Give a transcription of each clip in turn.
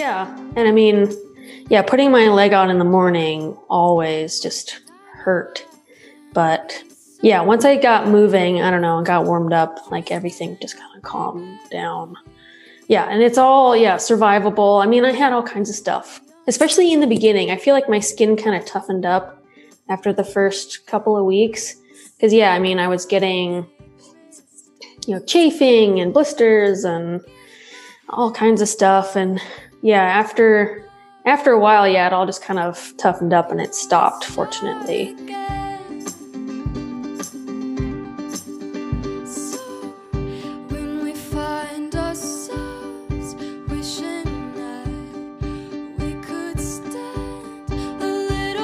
Yeah. And I mean, yeah, putting my leg out in the morning always just hurt. But yeah, once I got moving, I don't know, and got warmed up, like everything just kind of calmed down. Yeah, and it's all, yeah, survivable. I mean, I had all kinds of stuff, especially in the beginning. I feel like my skin kind of toughened up after the first couple of weeks. Cause yeah, I mean, I was getting, you know, chafing and blisters and all kinds of stuff. And yeah, after, after a while, yeah, it all just kind of toughened up and it stopped, fortunately.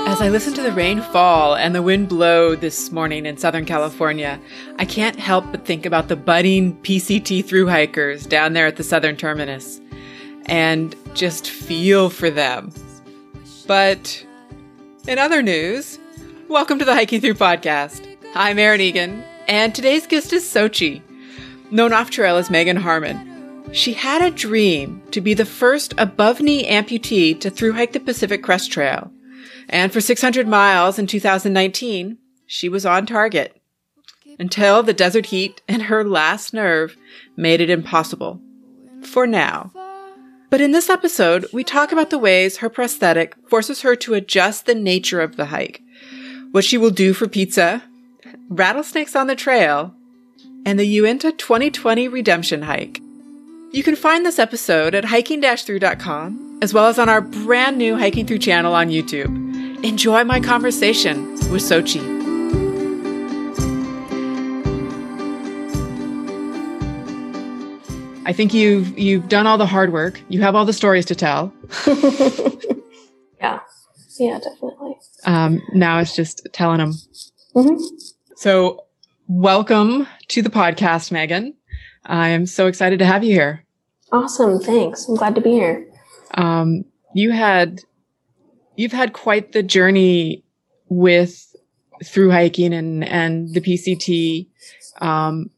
As I listen to the rain fall and the wind blow this morning in Southern California, I can't help but think about the budding PCT through hikers down there at the southern terminus and just feel for them. But in other news, welcome to the Hiking Through podcast. I'm Erin Egan, and today's guest is Sochi, known off trail as Megan Harmon. She had a dream to be the first above knee amputee to through hike the Pacific Crest Trail. And for 600 miles in 2019, she was on target until the desert heat and her last nerve made it impossible. For now. But in this episode, we talk about the ways her prosthetic forces her to adjust the nature of the hike, what she will do for pizza, rattlesnakes on the trail, and the Uinta 2020 redemption hike. You can find this episode at hiking-through.com, as well as on our brand new Hiking Through channel on YouTube. Enjoy my conversation with Sochi. I think you've you've done all the hard work. You have all the stories to tell. Yeah. Yeah, definitely. Um, now it's just telling them. hmm So, welcome to the podcast, Megan. I am so excited to have you here. Awesome. Thanks. I'm glad to be here. Um, you had you've had quite the journey with through hiking and and the PCT, um,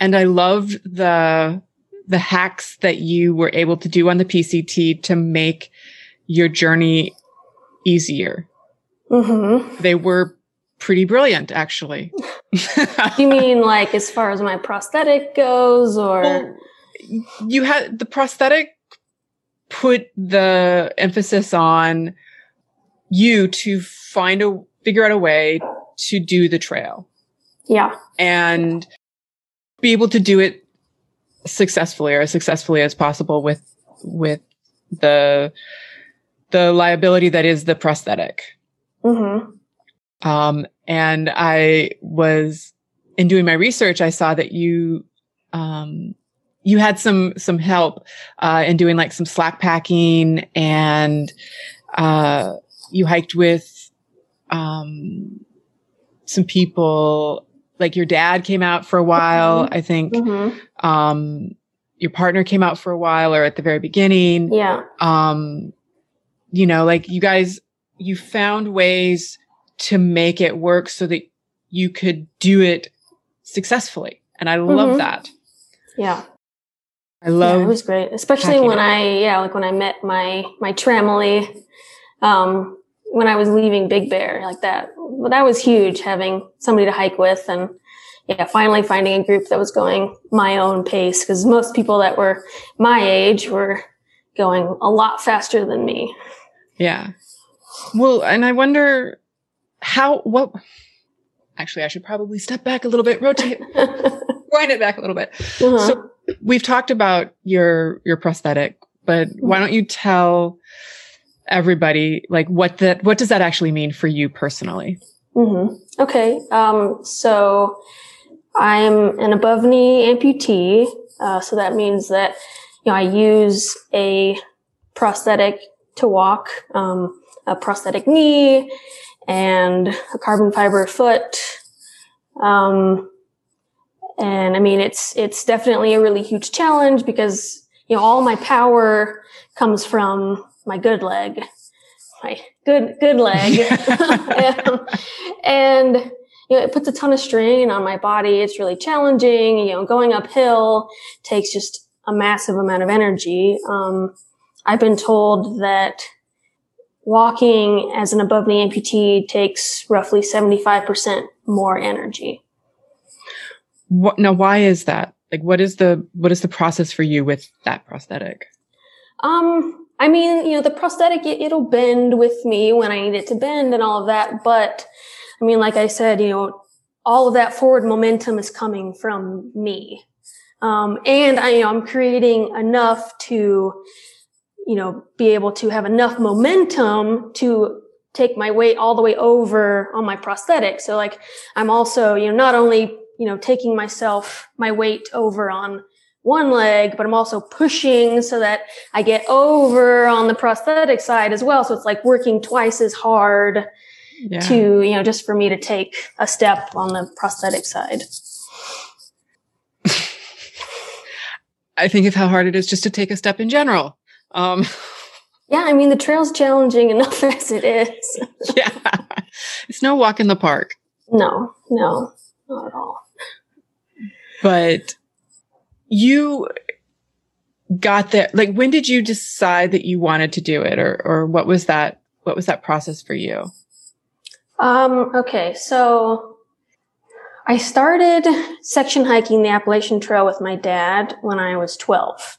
and I loved the the hacks that you were able to do on the PCT to make your journey easier. hmm They were pretty brilliant, actually. You mean like as far as my prosthetic goes, or Well, you had the prosthetic put the emphasis on you to find a figure out a way to do the trail yeah, and be able to do it successfully or as successfully as possible with with the the liability that is the prosthetic. Hmm um, and I was in doing my research, I saw that you, um, you had some, some help, uh, in doing like some slack packing and, uh, you hiked with, um, some people, like your dad came out for a while, I think, hmm um, your partner came out for a while or at the very beginning yeah, um you know like you guys you found ways to make it work so that you could do it successfully and i love Mhm. that yeah. i love yeah, it was great, especially when up. I yeah, like when I met my my tramily, um, when I was leaving Big Bear, like that. Well, that was huge having somebody to hike with, and yeah, finally finding a group that was going my own pace because most people that were my age were going a lot faster than me. yeah well and i wonder how what actually i should probably step back a little bit rotate wind it back a little bit Uh-huh. so we've talked about your your prosthetic but why don't you tell everybody like what that what does that actually mean for you personally hmm Okay. Um, so I'm an above knee amputee. Uh, so that means that, you know, I use a prosthetic to walk, um, a prosthetic knee and a carbon fiber foot. Um, and I mean, it's, it's definitely a really huge challenge because, you know, all my power comes from my good leg, my good, good leg. and, and, you know, it puts a ton of strain on my body. It's really challenging. You know, going uphill takes just a massive amount of energy. Um, I've been told that walking as an above knee amputee takes roughly 75% more energy. What, now, why is that? Like, what is the what is the process for you with that prosthetic? Um, I mean, you know, the prosthetic it, it'll bend with me when I need it to bend and all of that, but I mean, like I said, you know, all of that forward momentum is coming from me. Um, and I, you know, I'm creating enough to, you know, be able to have enough momentum to take my weight all the way over on my prosthetic. So like I'm also, you know, not only, you know, taking myself, my weight over on one leg, but I'm also pushing so that I get over on the prosthetic side as well. So it's like working twice as hard yeah. to, you know, just for me to take a step on the prosthetic side. I think of how hard it is just to take a step in general. Um, yeah, I mean, the trail's challenging enough as it is. yeah. It's no walk in the park. No, no, not at all. But you got there like when did you decide that you wanted to do it or or what was that what was that process for you um okay so i started section hiking the appalachian trail with my dad when i was 12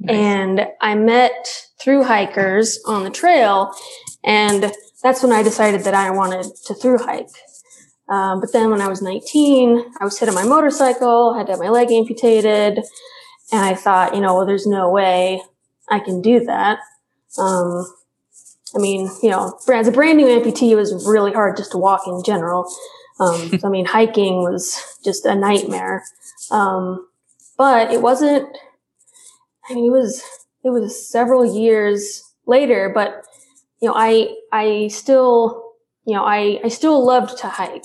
nice. and i met through hikers on the trail and that's when i decided that i wanted to through hike um, but then when I was 19, I was hit on my motorcycle, had to have my leg amputated. And I thought, you know, well, there's no way I can do that. Um, I mean, you know, as a brand new amputee, it was really hard just to walk in general. Um, so, I mean, hiking was just a nightmare. Um, but it wasn't, I mean, it was, it was several years later, but, you know, I, I still, you know, I, I still loved to hike.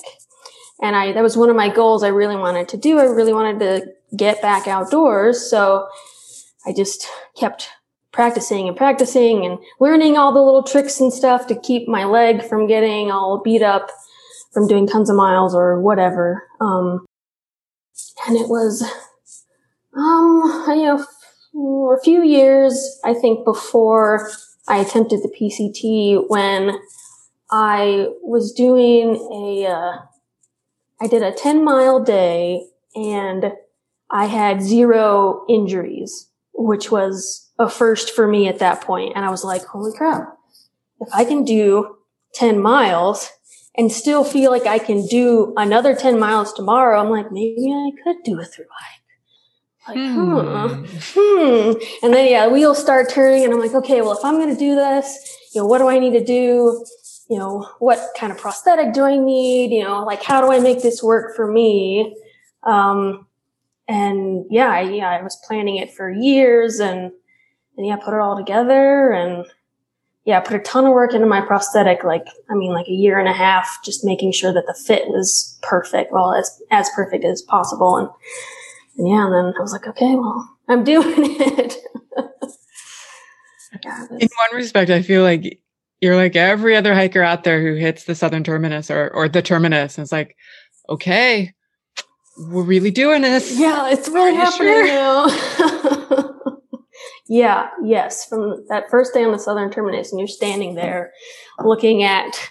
And I, that was one of my goals I really wanted to do. I really wanted to get back outdoors. So I just kept practicing and practicing and learning all the little tricks and stuff to keep my leg from getting all beat up from doing tons of miles or whatever. Um, and it was, um, you know, a few years, I think before I attempted the PCT when I was doing a, uh, I did a 10 mile day and I had zero injuries, which was a first for me at that point. And I was like, holy crap, if I can do 10 miles and still feel like I can do another 10 miles tomorrow, I'm like, maybe I could do a through hike. Like, hmm. hmm. And then, yeah, wheels start turning and I'm like, okay, well, if I'm going to do this, you know, what do I need to do? you know, what kind of prosthetic do I need? You know, like how do I make this work for me? Um, and yeah, I, yeah, I was planning it for years and, and yeah, put it all together and yeah, put a ton of work into my prosthetic. Like, I mean, like a year and a half, just making sure that the fit was perfect. Well, as, as perfect as possible. And, and yeah, and then I was like, okay, well, I'm doing it. yeah, in one respect, I feel like you're like every other hiker out there who hits the southern terminus or or the terminus and it's like okay we're really doing this yeah it's really happening sure? now yeah yes from that first day on the southern terminus and you're standing there looking at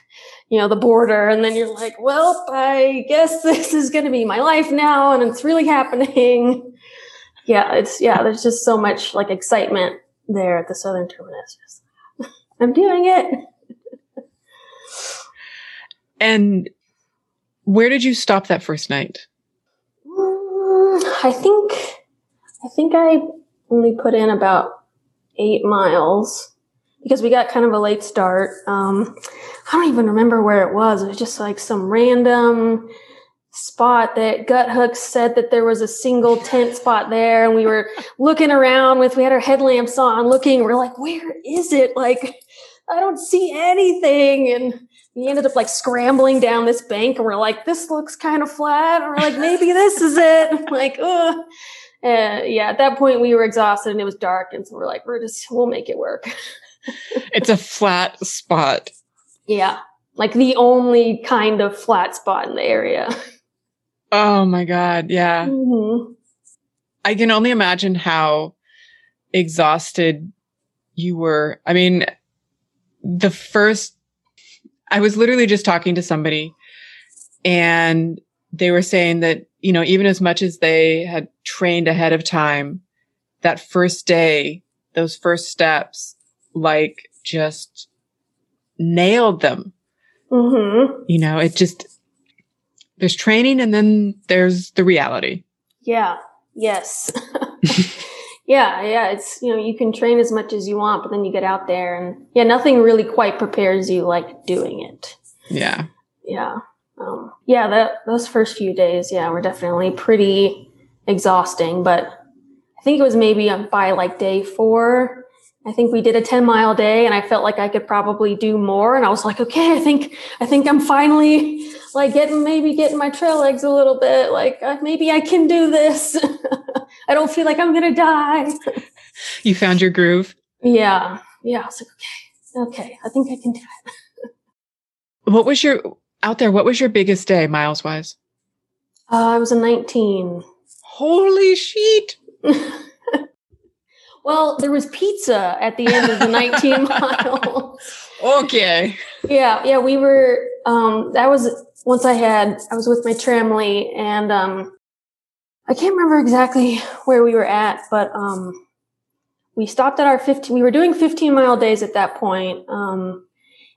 you know the border and then you're like well i guess this is going to be my life now and it's really happening yeah it's yeah there's just so much like excitement there at the southern terminus I'm doing it. and where did you stop that first night? Mm, I think I think I only put in about eight miles because we got kind of a late start. Um, I don't even remember where it was. It was just like some random spot that Guthooks said that there was a single tent spot there and we were looking around with we had our headlamps on looking we're like where is it like I don't see anything. And we ended up like scrambling down this bank and we're like, this looks kind of flat. And we're like, maybe this is it. like, ugh. Uh, yeah, at that point we were exhausted and it was dark. And so we're like, we're just, we'll make it work. it's a flat spot. Yeah. Like the only kind of flat spot in the area. Oh my God. Yeah. Mm-hmm. I can only imagine how exhausted you were, I mean, the first, I was literally just talking to somebody and they were saying that, you know, even as much as they had trained ahead of time, that first day, those first steps, like just nailed them. Mm-hmm. You know, it just, there's training and then there's the reality. Yeah. Yes. yeah. Yeah. It's, you know, you can train as much as you want, but then you get out there and yeah, nothing really quite prepares you like doing it. Yeah. Yeah. Um, yeah. That, those first few days, yeah, were definitely pretty exhausting, but I think it was maybe by like day four. I think we did a 10 mile day and I felt like I could probably do more. And I was like, okay, I think, I think I'm finally like getting, maybe getting my trail legs a little bit. Like uh, maybe I can do this. I don't feel like I'm going to die. You found your groove. Yeah. Yeah. I was like, okay, okay. I think I can do it. What was your, out there, what was your biggest day miles wise? Uh, I was a 19. Holy shit. well, there was pizza at the end of the 19 miles. Okay. Yeah, yeah, we were um that was once I had I was with my tramily and um I can't remember exactly where we were at, but um we stopped at our 15 we were doing 15 mile days at that point. Um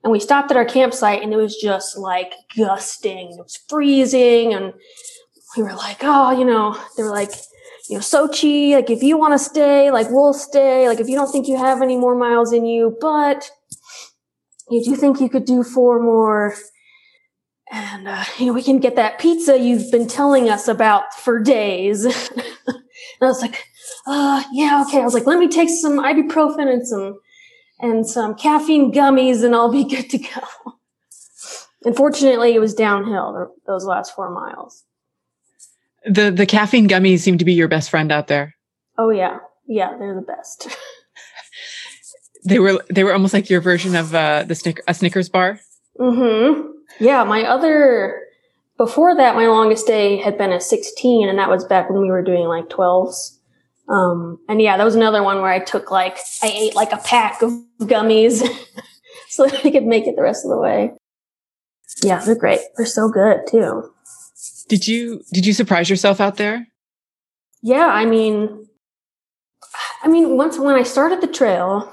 and we stopped at our campsite and it was just like gusting. It was freezing and we were like, oh, you know, they were like, you know, Sochi, like if you want to stay, like we'll stay. Like if you don't think you have any more miles in you, but you do think you could do four more and uh, you know we can get that pizza you've been telling us about for days and i was like uh yeah okay i was like let me take some ibuprofen and some and some caffeine gummies and i'll be good to go unfortunately it was downhill those last four miles The the caffeine gummies seem to be your best friend out there. oh yeah yeah they're the best They were they were almost like your version of uh the snick a Snickers bar. Mm-hmm. Yeah, my other before that, my longest day had been a 16, and that was back when we were doing like 12s. Um, and yeah, that was another one where I took like I ate like a pack of gummies so that I could make it the rest of the way. Yeah, they're great. They're so good too. Did you did you surprise yourself out there? Yeah, I mean, I mean, once when I started the trail,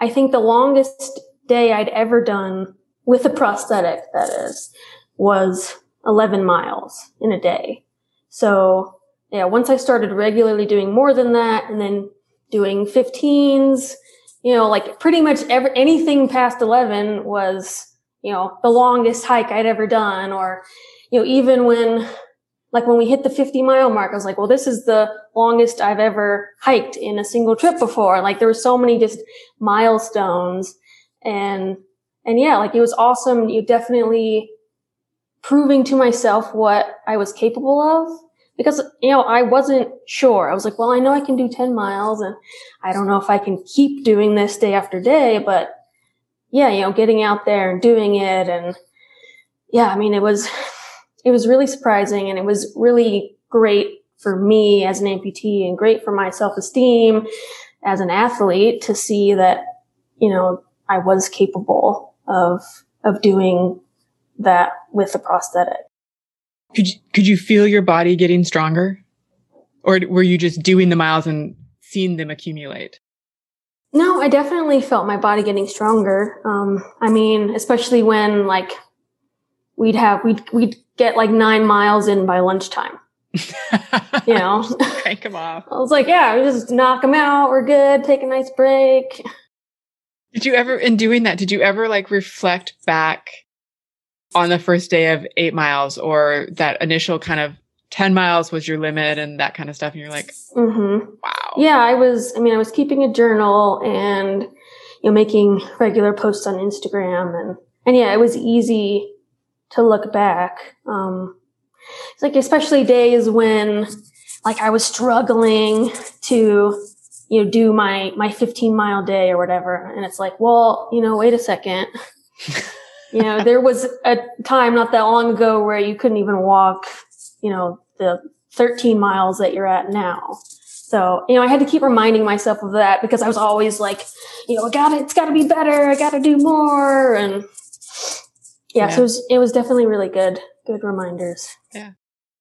I think the longest day I'd ever done with a prosthetic, that is, was 11 miles in a day. So yeah, once I started regularly doing more than that and then doing 15s, you know, like pretty much every, anything past 11 was, you know, the longest hike I'd ever done. Or, you know, even when, like when we hit the 50 mile mark, I was like, well, this is the longest I've ever hiked in a single trip before. Like there were so many just milestones and, and yeah, like it was awesome. You definitely proving to myself what I was capable of because, you know, I wasn't sure. I was like, well, I know I can do 10 miles and I don't know if I can keep doing this day after day, but yeah, you know, getting out there and doing it. And yeah, I mean, it was, it was really surprising and it was really great for me as an amputee and great for my self-esteem as an athlete to see that, you know, I was capable of, of doing that with a prosthetic. Could you, could you feel your body getting stronger? Or were you just doing the miles and seeing them accumulate? No, I definitely felt my body getting stronger. Um, I mean, especially when like we'd have, we'd, we'd get like nine miles in by lunchtime, you know? Crank them off. I was like, yeah, we just knock them out. We're good. Take a nice break. Did you ever, in doing that, did you ever like reflect back on the first day of eight miles or that initial kind of 10 miles was your limit and that kind of stuff? And you're like, Mm-hmm. wow. Yeah, I was, I mean, I was keeping a journal and, you know, making regular posts on Instagram and, and yeah, it was easy to look back. Um, it's like, especially days when like I was struggling to, you know, do my, my 15 mile day or whatever. And it's like, well, you know, wait a second. you know, there was a time not that long ago where you couldn't even walk, you know, the 13 miles that you're at now. So, you know, I had to keep reminding myself of that because I was always like, you know, I got it's got to be better. I got to do more. And yeah, Yeah. so it was, it was definitely really good, good reminders. Yeah.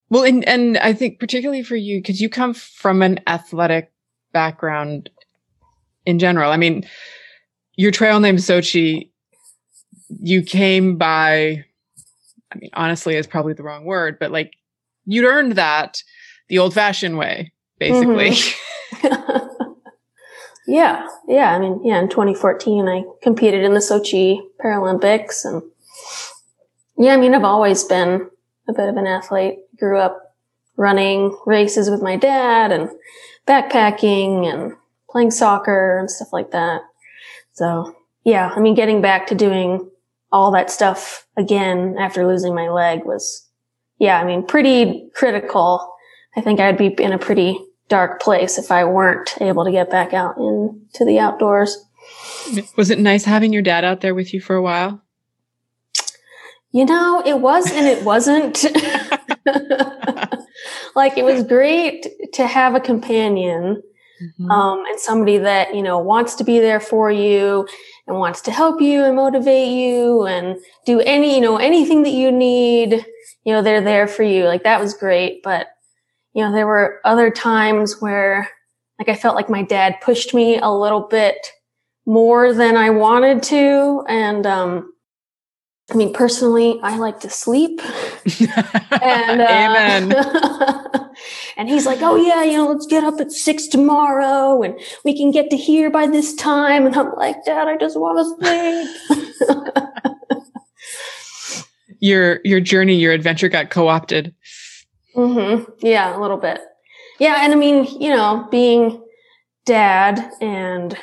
Well, and and I think particularly for you because you come from an athletic background in general. I mean, your trail name Sochi, you came by. I mean, honestly, is probably the wrong word, but like you'd earned that the old-fashioned way, basically. Mm-hmm. yeah. Yeah. I mean, yeah, in 2014, I competed in the Sochi Paralympics and yeah, I mean, I've always been a bit of an athlete. Grew up running races with my dad and backpacking and playing soccer and stuff like that. So yeah, I mean, getting back to doing all that stuff again after losing my leg was, yeah, I mean, pretty critical. I think I'd be in a pretty dark place if I weren't able to get back out into the outdoors. Was it nice having your dad out there with you for a while? You know, it was and it wasn't. like it was great to have a companion Mm-hmm. um, and somebody that you know wants to be there for you and wants to help you and motivate you and do any you know anything that you need you know they're there for you like that was great but you know there were other times where like i felt like my dad pushed me a little bit more than i wanted to and um i mean personally i like to sleep and uh, Amen. and he's like, "Oh yeah, you know, let's get up at six tomorrow, and we can get to here by this time." And I'm like, "Dad, I just want to sleep." your your journey, your adventure got co-opted. hmm Yeah, a little bit. Yeah, and I mean, you know, being dad, and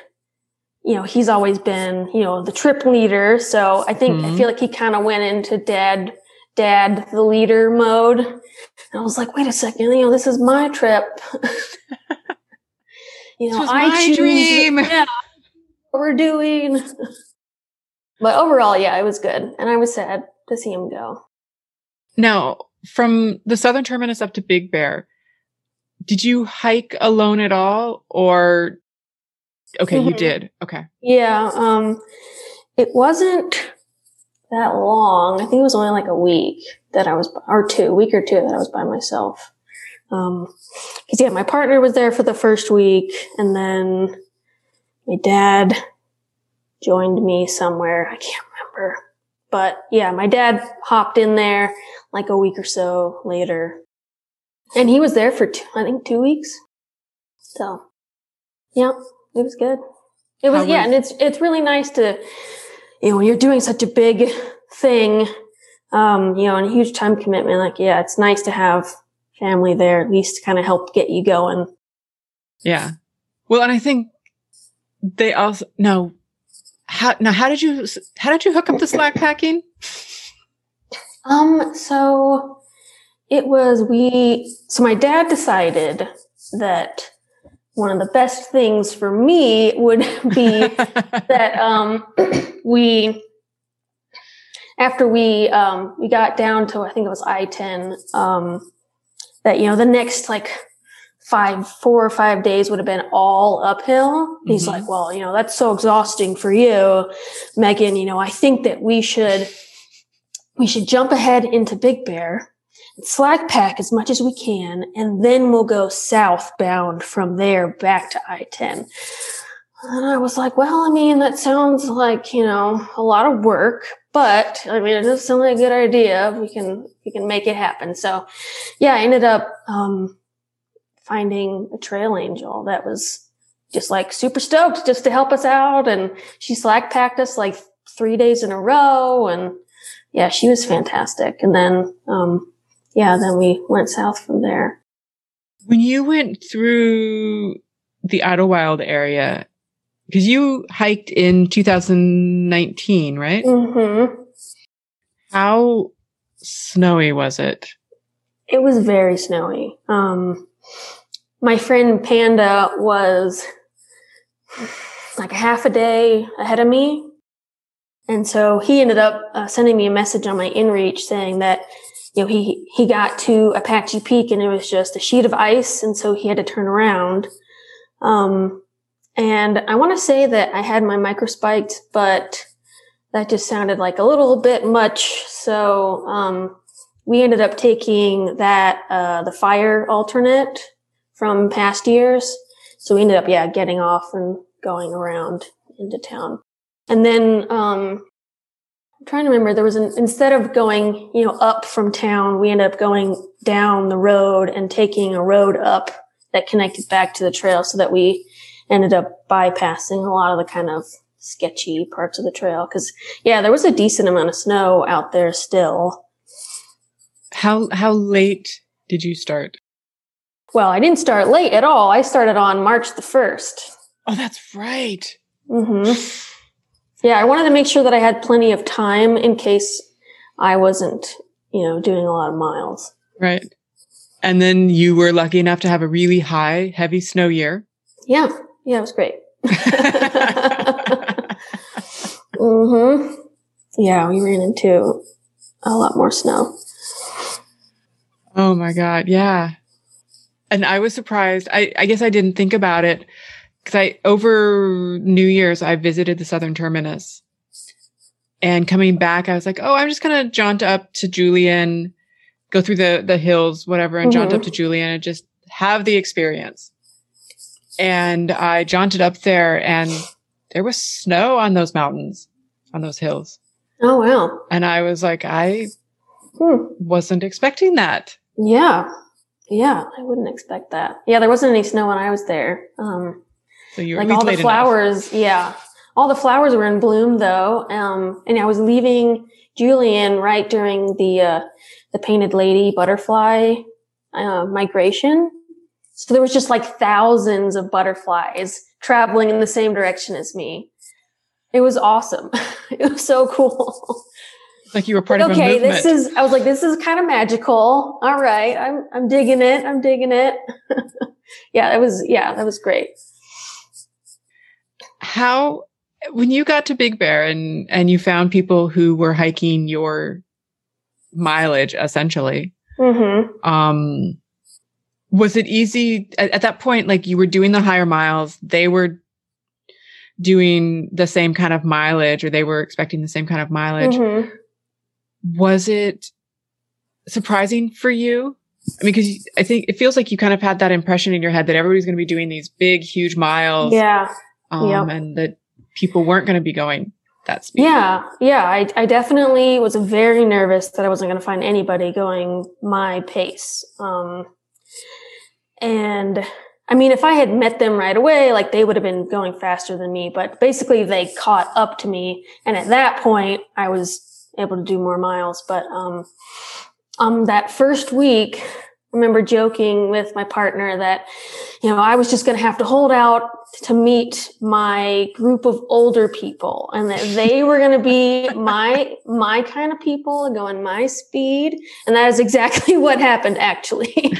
you know, he's always been, you know, the trip leader. So I think I Mhm. feel like he kind of went into dad, dad, the leader mode. And I was like, wait a second, you know, this is my trip. you know, I my choose dream. Yeah, what we're doing. but overall, yeah, it was good, and I was sad to see him go. Now, from the southern terminus up to Big Bear, did you hike alone at all or Okay, you Mhm. did. Okay. Yeah, um, it wasn't that long. I think it was only like a week that I was, or two, week or two that I was by myself. Um, cause yeah, my partner was there for the first week and then my dad joined me somewhere. I can't remember, but yeah, my dad hopped in there like a week or so later and he was there for two, I think two weeks. So yeah, it was good. It was, How yeah, and it's it's really nice to, you know, when you're doing such a big thing, um, you know, and a huge time commitment. Like, yeah, it's nice to have family there at least to kind of help get you going. Yeah. Well, and I think they also no. How now? How did you how did you hook up the slack packing? Um, so it was we. So my dad decided that one of the best things for me would be that um, we after we um, we got down to I think it was I ten um, that you know the next like five four or five days would have been all uphill. He's Mhm. like, well, you know that's so exhausting for you, Megan. You know I think that we should we should jump ahead into Big Bear. Slack pack as much as we can, and then we'll go southbound from there back to I 10. And I was like, well, I mean, that sounds like, you know, a lot of work, but I mean, it does sound like a good idea. We can, we can make it happen. So yeah, I ended up, um, finding a trail angel that was just like super stoked just to help us out. And she slack packed us like three days in a row. And yeah, she was fantastic. And then, um, yeah, then we went south from there. when you went through the Idyllwild area, because you hiked in 2019, right? Mm-hmm. How snowy was it? It was very snowy. Um, my friend Panda was like a half a day ahead of me. And so he ended up uh, sending me a message on my InReach saying that, you know, he, he got to Apache Peak and it was just a sheet of ice. And so he had to turn around. Um, and I want to say that I had my microspiked, but that just sounded like a little bit much. So, um, we ended up taking that, uh, the fire alternate from past years. So we ended up, yeah, getting off and going around into town. And then, um, trying to remember there was an, instead of going, you know, up from town, we ended up going down the road and taking a road up that connected back to the trail so that we ended up bypassing a lot of the kind of sketchy parts of the trail. Cause yeah, there was a decent amount of snow out there still. How how late did you start? Well, I didn't start late at all. I started on March the 1st. Oh, that's right. Mm hmm Yeah, I wanted to make sure that I had plenty of time in case I wasn't, you know, doing a lot of miles. Right. And then you were lucky enough to have a really high, heavy snow year. Yeah, yeah, it was great. hmm Yeah, we ran into a lot more snow. oh my God. Yeah. And I was surprised. I, I guess I didn't think about it because I, over New Year's, I visited the Southern Terminus. And coming back, I was like, oh, I'm just going to jaunt up to Julian, go through the, the hills, whatever, and jaunt Mhm. up to Julian and just have the experience. And I jaunted up there and there was snow on those mountains, on those hills. Oh wow. And I was like, I Hmm. wasn't expecting that. Yeah. Yeah, I wouldn't expect that. Yeah, there wasn't any snow when I was there. Um, So you're like all the late enough. flowers, yeah. All the flowers were in bloom though. Um, and I was leaving Julian right during the, uh, the painted lady butterfly, uh, migration. So there was just like thousands of butterflies traveling in the same direction as me. It was awesome. it was so cool. Like you were part of a okay, this is, I was like, this is kind of magical. All right. I'm, I'm digging it. I'm digging it. yeah, that was, yeah, that was great. How when you got to Big Bear and and you found people who were hiking your mileage essentially, Mm-hmm. um was it easy at, at that point like you were doing the higher miles, they were doing the same kind of mileage or they were expecting the same kind of mileage. Mhm. Was it surprising for you? I mean, because I think it feels like you kind of had that impression in your head that everybody's going to be doing these big, huge miles. Yeah. Um, Yep. and that people weren't going to be going that speed. Yeah. Yeah. I, I definitely was very nervous that I wasn't going to find anybody going my pace. Um, and I mean, if I had met them right away, like they would have been going faster than me, but basically they caught up to me. And at that point, I was able to do more miles. But, um, um, that first week, remember joking with my partner that, you know, I was just going to have to hold out to meet my group of older people and that they were going to be my, my kind of people and going my speed. And that is exactly what happened actually.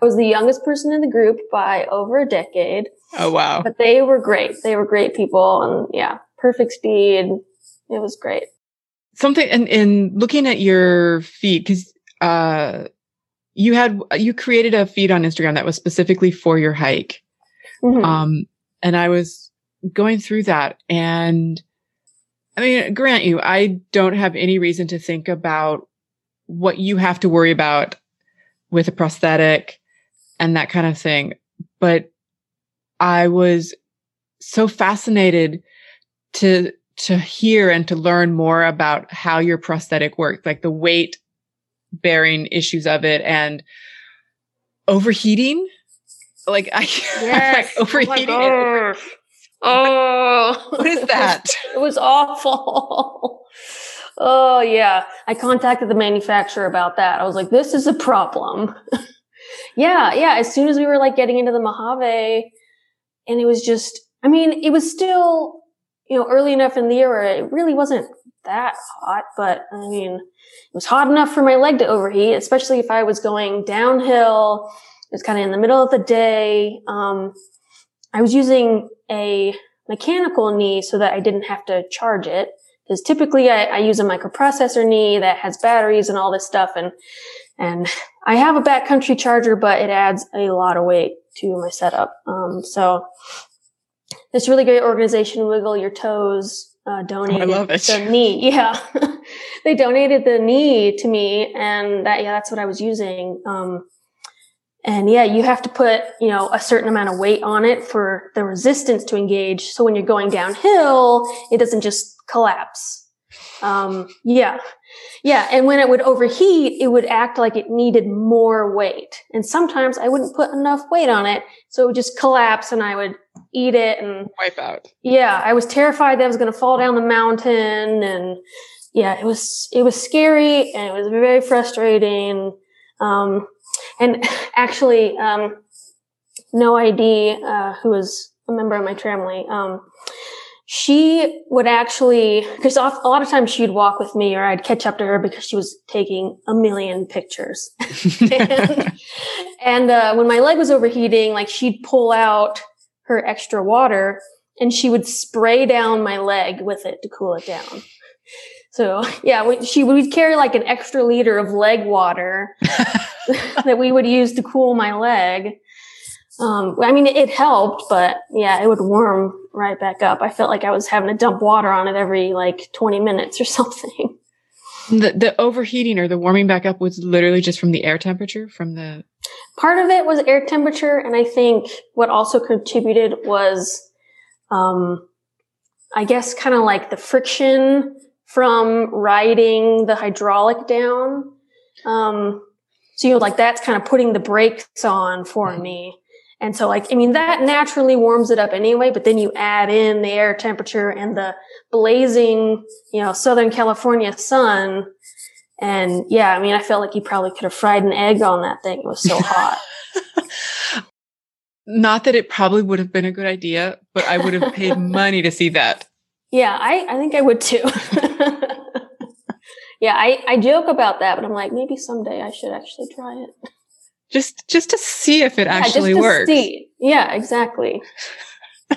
I was the youngest person in the group by over a decade, Oh wow. but they were great. They were great people and yeah, perfect speed. It was great. Something and in looking at your feed because uh, you had you created a feed on Instagram that was specifically for your hike. Mhm. Um, and I was going through that and I mean, grant you, I don't have any reason to think about what you have to worry about with a prosthetic and that kind of thing. But I was so fascinated to, to hear and to learn more about how your prosthetic worked, like the weight bearing issues of it and overheating. Like I, like overheating. Oh, my gosh. Oh, What is that? It was awful. oh yeah. I contacted the manufacturer about that. I was like, this is a problem. yeah, yeah. As soon as we were like getting into the Mojave and it was just, I mean, it was still, you know, early enough in the year where it really wasn't that hot, but I mean, it was hot enough for my leg to overheat, especially if I was going downhill. It was kind of in the middle of the day. Um, I was using a mechanical knee so that I didn't have to charge it because typically I, I use a microprocessor knee that has batteries and all this stuff. And, and I have a backcountry charger, but it adds a lot of weight to my setup. Um, so this really great organization, Wiggle Your Toes, uh, donated love it. the knee. Yeah. they donated the knee to me and that, yeah, that's what I was using. Um, and yeah, you have to put, you know, a certain amount of weight on it for the resistance to engage. So when you're going downhill, it doesn't just collapse. Um, yeah. Yeah. And when it would overheat, it would act like it needed more weight. And sometimes I wouldn't put enough weight on it. So it would just collapse and I would eat it. And Wipe out. yeah, I was terrified that I was going to fall down the mountain. And yeah, it was, it was scary and it was very frustrating. Um, and actually, um, no ID, uh, who was a member of my family, um, she would actually, because a lot of times she'd walk with me or I'd catch up to her because she was taking a million pictures. and and uh, when my leg was overheating, like she'd pull out her extra water and she would spray down my leg with it to cool it down. So yeah, we, she would carry like an extra liter of leg water that we would use to cool my leg. Um, I mean, it helped, but yeah, it would warm right back up. I felt like I was having to dump water on it every like 20 minutes or something. The, the overheating or the warming back up was literally just from the air temperature from the. Part of it was air temperature. And I think what also contributed was, um, I guess kind of like the friction from riding the hydraulic down. Um, so, you know, like that's kind of putting the brakes on for Mhm. me. And so like, I mean, that naturally warms it up anyway, but then you add in the air temperature and the blazing, you know, Southern California sun. And yeah, I mean, I felt like you probably could have fried an egg on that thing. It was so hot. Not that it probably would have been a good idea, but I would have paid money to see that. Yeah, I, I think I would too. yeah, I, I joke about that, but I'm like, maybe someday I should actually try it. Just just to see if it actually works. see. Yeah, exactly. uh,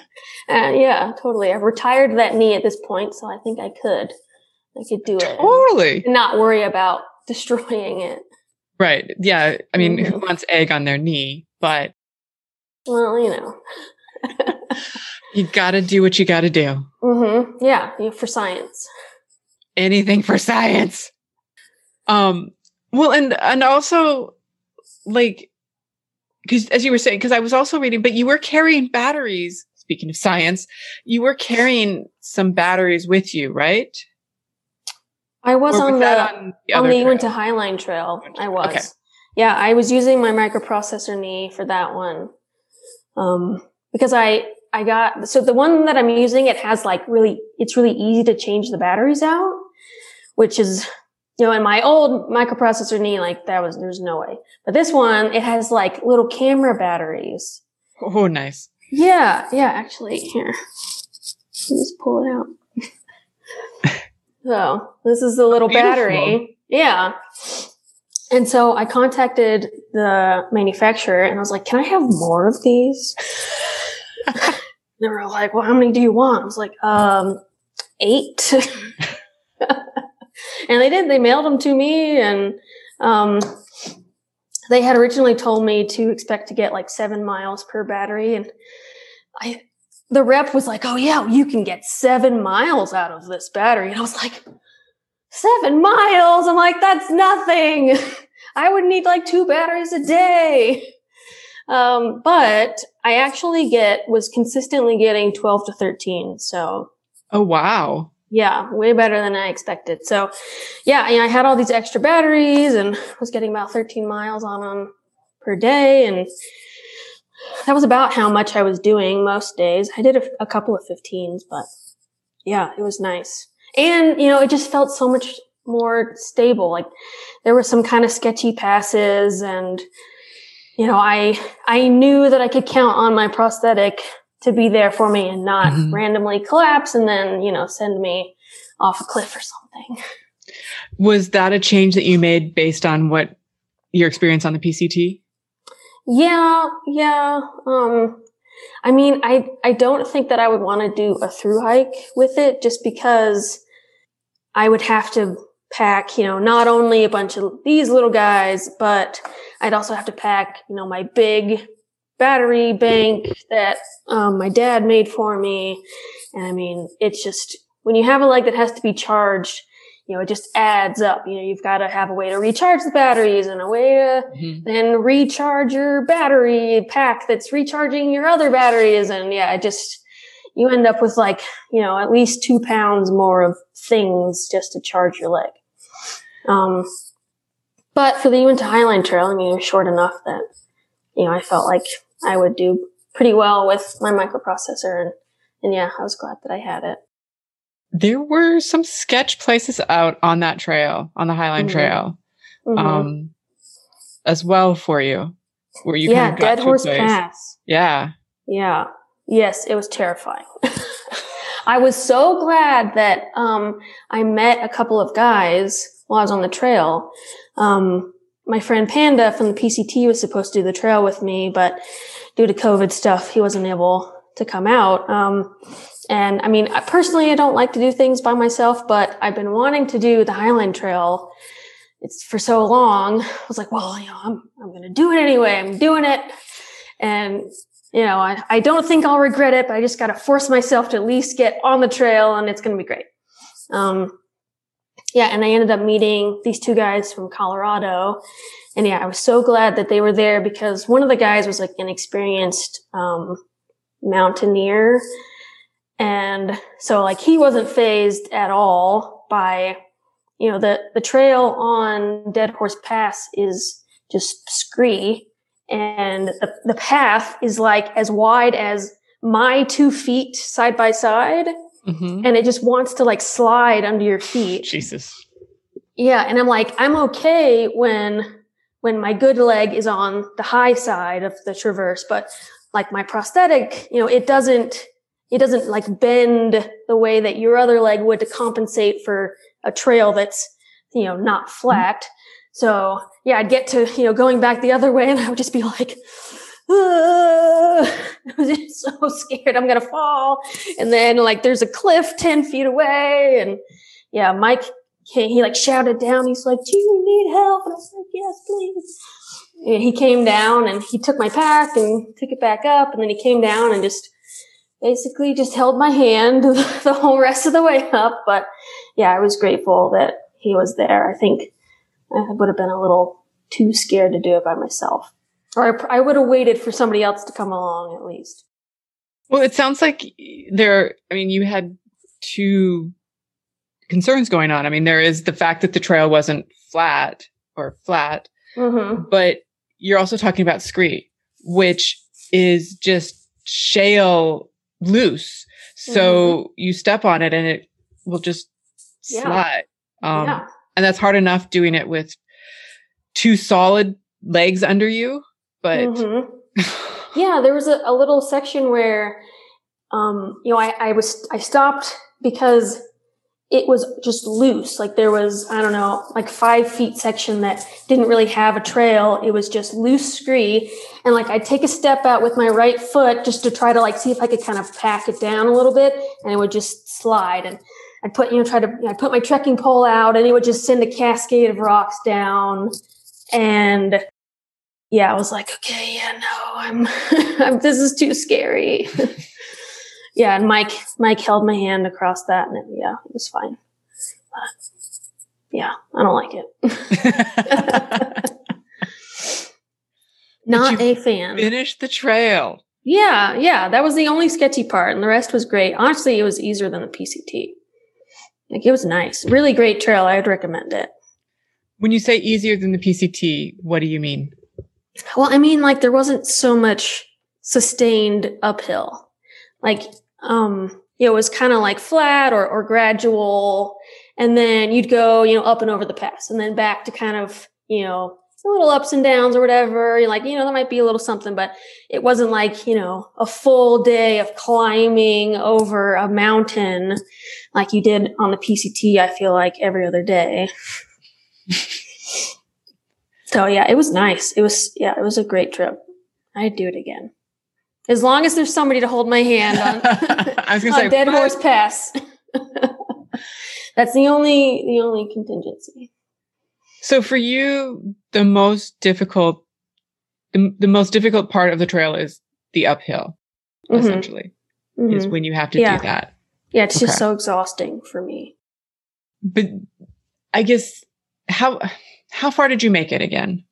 yeah, totally. I've retired that knee at this point, so I think I could. I could do it Totally. not worry about destroying it. Right. Yeah. I mean, who Mhm. wants egg on their knee? But Well, you know. you got to do what you got to do. hmm Yeah, yeah, for science. Anything for science. Um. Well, and and also, like, because as you were saying, because I was also reading, but you were carrying batteries. Speaking of science, you were carrying some batteries with you, right? I was Or on the on the on the? Uinta Highline Trail. I was. okay. Yeah, I was using my microprocessor knee for that one. Um, because I, I got, so the one that I'm using, it has like really, it's really easy to change the batteries out, which is, you know, in my old microprocessor knee, like that was, there's no way. But this one, it has like little camera batteries. Oh, nice. Yeah, yeah, actually, here. Let me just pull it out. so this is the little Beautiful. battery. Yeah. And so I contacted the manufacturer and I was like, can I have more of these? they were like, well, how many do you want? I was like, um, eight. and they did. They mailed them to me and, um, they had originally told me to expect to get like seven miles per battery. And I, the rep was like, oh yeah, you can get seven miles out of this battery. And I was like, seven miles? I'm like, that's nothing. I would need like two batteries a day. Um, but I actually get, was consistently getting 12 to 13. So Oh, wow. Yeah, way better than I expected. So, yeah, I had all these extra batteries and was getting about 13 miles on them per day. And that was about how much I was doing most days. I did a, a couple of 15s, but yeah, it was nice. And, you know, it just felt so much more stable. Like there were some kind of sketchy passes and, you know, I, I knew that I could count on my prosthetic to be there for me and not Mhm. randomly collapse and then, you know, send me off a cliff or something. Was that a change that you made based on what your experience on the PCT? Yeah, yeah. Um, I mean, I, I don't think that I would want to do a through hike with it just because I would have to pack, you know, not only a bunch of these little guys, but I'd also have to pack, you know, my big battery bank that um, my dad made for me. And I mean, it's just when you have a leg that has to be charged, you know, it just adds up. You know, you've got to have a way to recharge the batteries and a way to Mhm. then recharge your battery pack that's recharging your other batteries. And yeah, it just, you end up with like, you know, at least two pounds more of things just to charge your leg. Um, but for the Uinta Highline Trail, I mean, it was short enough that, you know, I felt like I would do pretty well with my microprocessor. And, and yeah, I was glad that I had it. There were some sketch places out on that trail, on the Highline Mhm. Trail, Mhm. um, as well for you, where you yeah, kind of got Dead Horse place. Pass. Yeah. Yeah. Yes, it was terrifying. I was so glad that um, I met a couple of guys while I was on the trail. Um, my friend Panda from the PCT was supposed to do the trail with me, but due to COVID stuff, he wasn't able to come out. Um, and I mean, I- personally, I don't like to do things by myself, but I've been wanting to do the Highline Trail. It's for so long. I was like, well, you know, I'm, I'm going to do it anyway. I'm doing it. And you know, I, I don't think I'll regret it, but I just got to force myself to at least get on the trail and it's going to be great. Um, yeah. And I ended up meeting these two guys from Colorado. And yeah, I was so glad that they were there because one of the guys was like an experienced, um, mountaineer. And so like he wasn't fazed at all by, you know, the, the trail on Dead Horse Pass is just scree and the, the path is like as wide as my two feet side by side hmm and it just wants to like slide under your feet. Jesus. yeah and i'm like i'm okay when when my good leg is on the high side of the traverse but like my prosthetic you know it doesn't it doesn't like bend the way that your other leg would to compensate for a trail that's you know not flat. So yeah i'd get to you know going back the other way and i would just be like I was just so scared I'm gonna fall. And then like there's a cliff 10 feet away. And yeah, Mike came, he like shouted down. He's like, Do you need help? And I was like, Yes, please. And he came down and he took my pack and took it back up. And then he came down and just basically just held my hand the whole rest of the way up. But yeah, I was grateful that he was there. I think I would have been a little too scared to do it by myself. Or I, I would have waited for somebody else to come along at least. Well, it sounds like there, I mean, you had two concerns going on. I mean, there is the fact that the trail wasn't flat or flat, Mm-hmm. but you're also talking about scree, which is just shale loose. So you step on it and it will just Yeah. slide. Um, yeah. and that's hard enough doing it with two solid legs under you, but Mhm. Yeah, there was a, a little section where, um, you know, I, I was, I stopped because it was just loose. Like there was, I don't know, like five feet section that didn't really have a trail. It was just loose scree. And like I'd take a step out with my right foot just to try to like see if I could kind of pack it down a little bit and it would just slide. And I'd put, you know, try to, I'd put my trekking pole out and it would just send a cascade of rocks down. And yeah, I was like, okay, yeah, no, I'm, I'm this is too scary. yeah, and Mike, Mike held my hand across that, and it, yeah, it was fine. But yeah, I don't like it. Not a fan. finish the trail. Yeah, yeah, that was the only sketchy part, and the rest was great. Honestly, it was easier than the PCT. Like it was nice, really great trail. I'd recommend it. When you say easier than the PCT, what do you mean? Well, I mean, like there wasn't so much sustained uphill. Like, um, it was kind of like flat or, or gradual. And then you'd go, you know, up and over the pass and then back to kind of, you know, a little ups and downs or whatever. You're like, you know, there might be a little something, but it wasn't like, you know, a full day of climbing over a mountain like you did on the PCT. I feel like every other day. So yeah, it was nice. It was yeah, it was a great trip. I'd do it again. As long as there's somebody to hold my hand on, I was going on to say, Dead but- Horse Pass. that's the only the only contingency. So for you, the most difficult, the, the most difficult part of the trail is the uphill, Mhm, essentially, is mhm. when you have to Yeah. do that. Yeah, it's okay. just so exhausting for me. But I guess how how far did you make it again?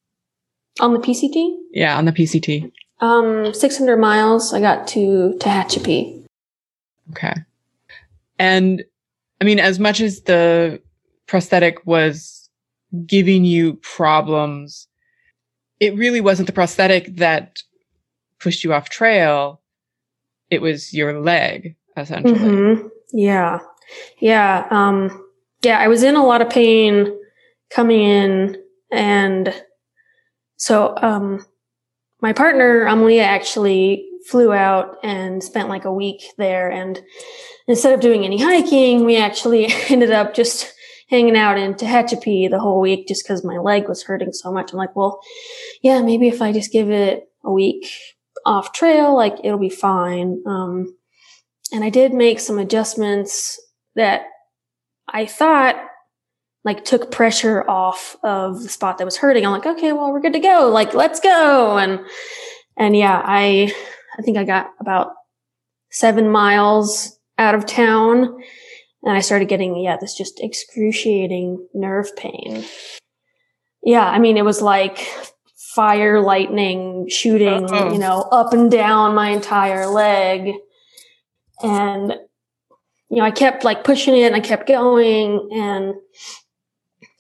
On the PCT, Yeah, on the PCT. um, 600 miles. I got to Tehachapi. Okay. And I mean, as much as the prosthetic was giving you problems, it really wasn't the prosthetic that pushed you off trail. It was your leg, essentially. hmm Yeah, yeah, um, yeah. I was in a lot of pain coming in, and so um, my partner Amelia actually flew out and spent like a week there. And instead of doing any hiking, we actually ended up just hanging out in Tehachapi the whole week, just because my leg was hurting so much. I'm like, well, yeah, maybe if I just give it a week off trail, like it'll be fine. Um, and I did make some adjustments that I thought like took pressure off of the spot that was hurting. I'm like, okay, well, we're good to go. Like, let's go. And, and yeah, I, I think I got about seven miles out of town and I started getting, yeah, this just excruciating nerve pain. Yeah. I mean, it was like fire, lightning shooting, Uh-oh. you know, up and down my entire leg. And, you know, I kept like pushing it and I kept going. And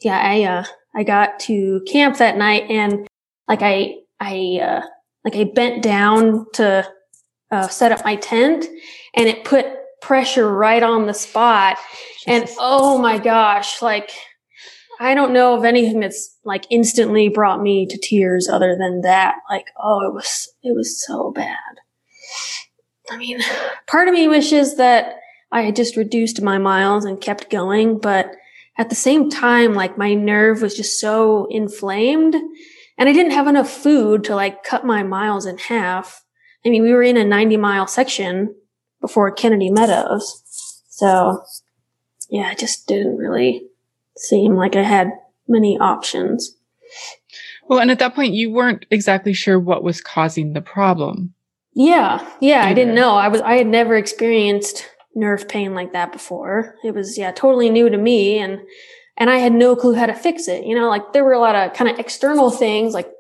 yeah, I, uh, I got to camp that night and like I, I, uh, like I bent down to, uh, set up my tent and it put pressure right on the spot. And oh my gosh, like, I don't know of anything that's like instantly brought me to tears other than that. Like, oh, it was, it was so bad. I mean, part of me wishes that I had just reduced my miles and kept going, but at the same time, like my nerve was just so inflamed and I didn't have enough food to like cut my miles in half. I mean, we were in a 90 mile section before Kennedy Meadows. So yeah, it just didn't really seem like I had many options. Well, and at that point, you weren't exactly sure what was causing the problem. Yeah, yeah, I didn't know. I was I had never experienced nerve pain like that before. It was yeah, totally new to me and and I had no clue how to fix it. You know, like there were a lot of kind of external things like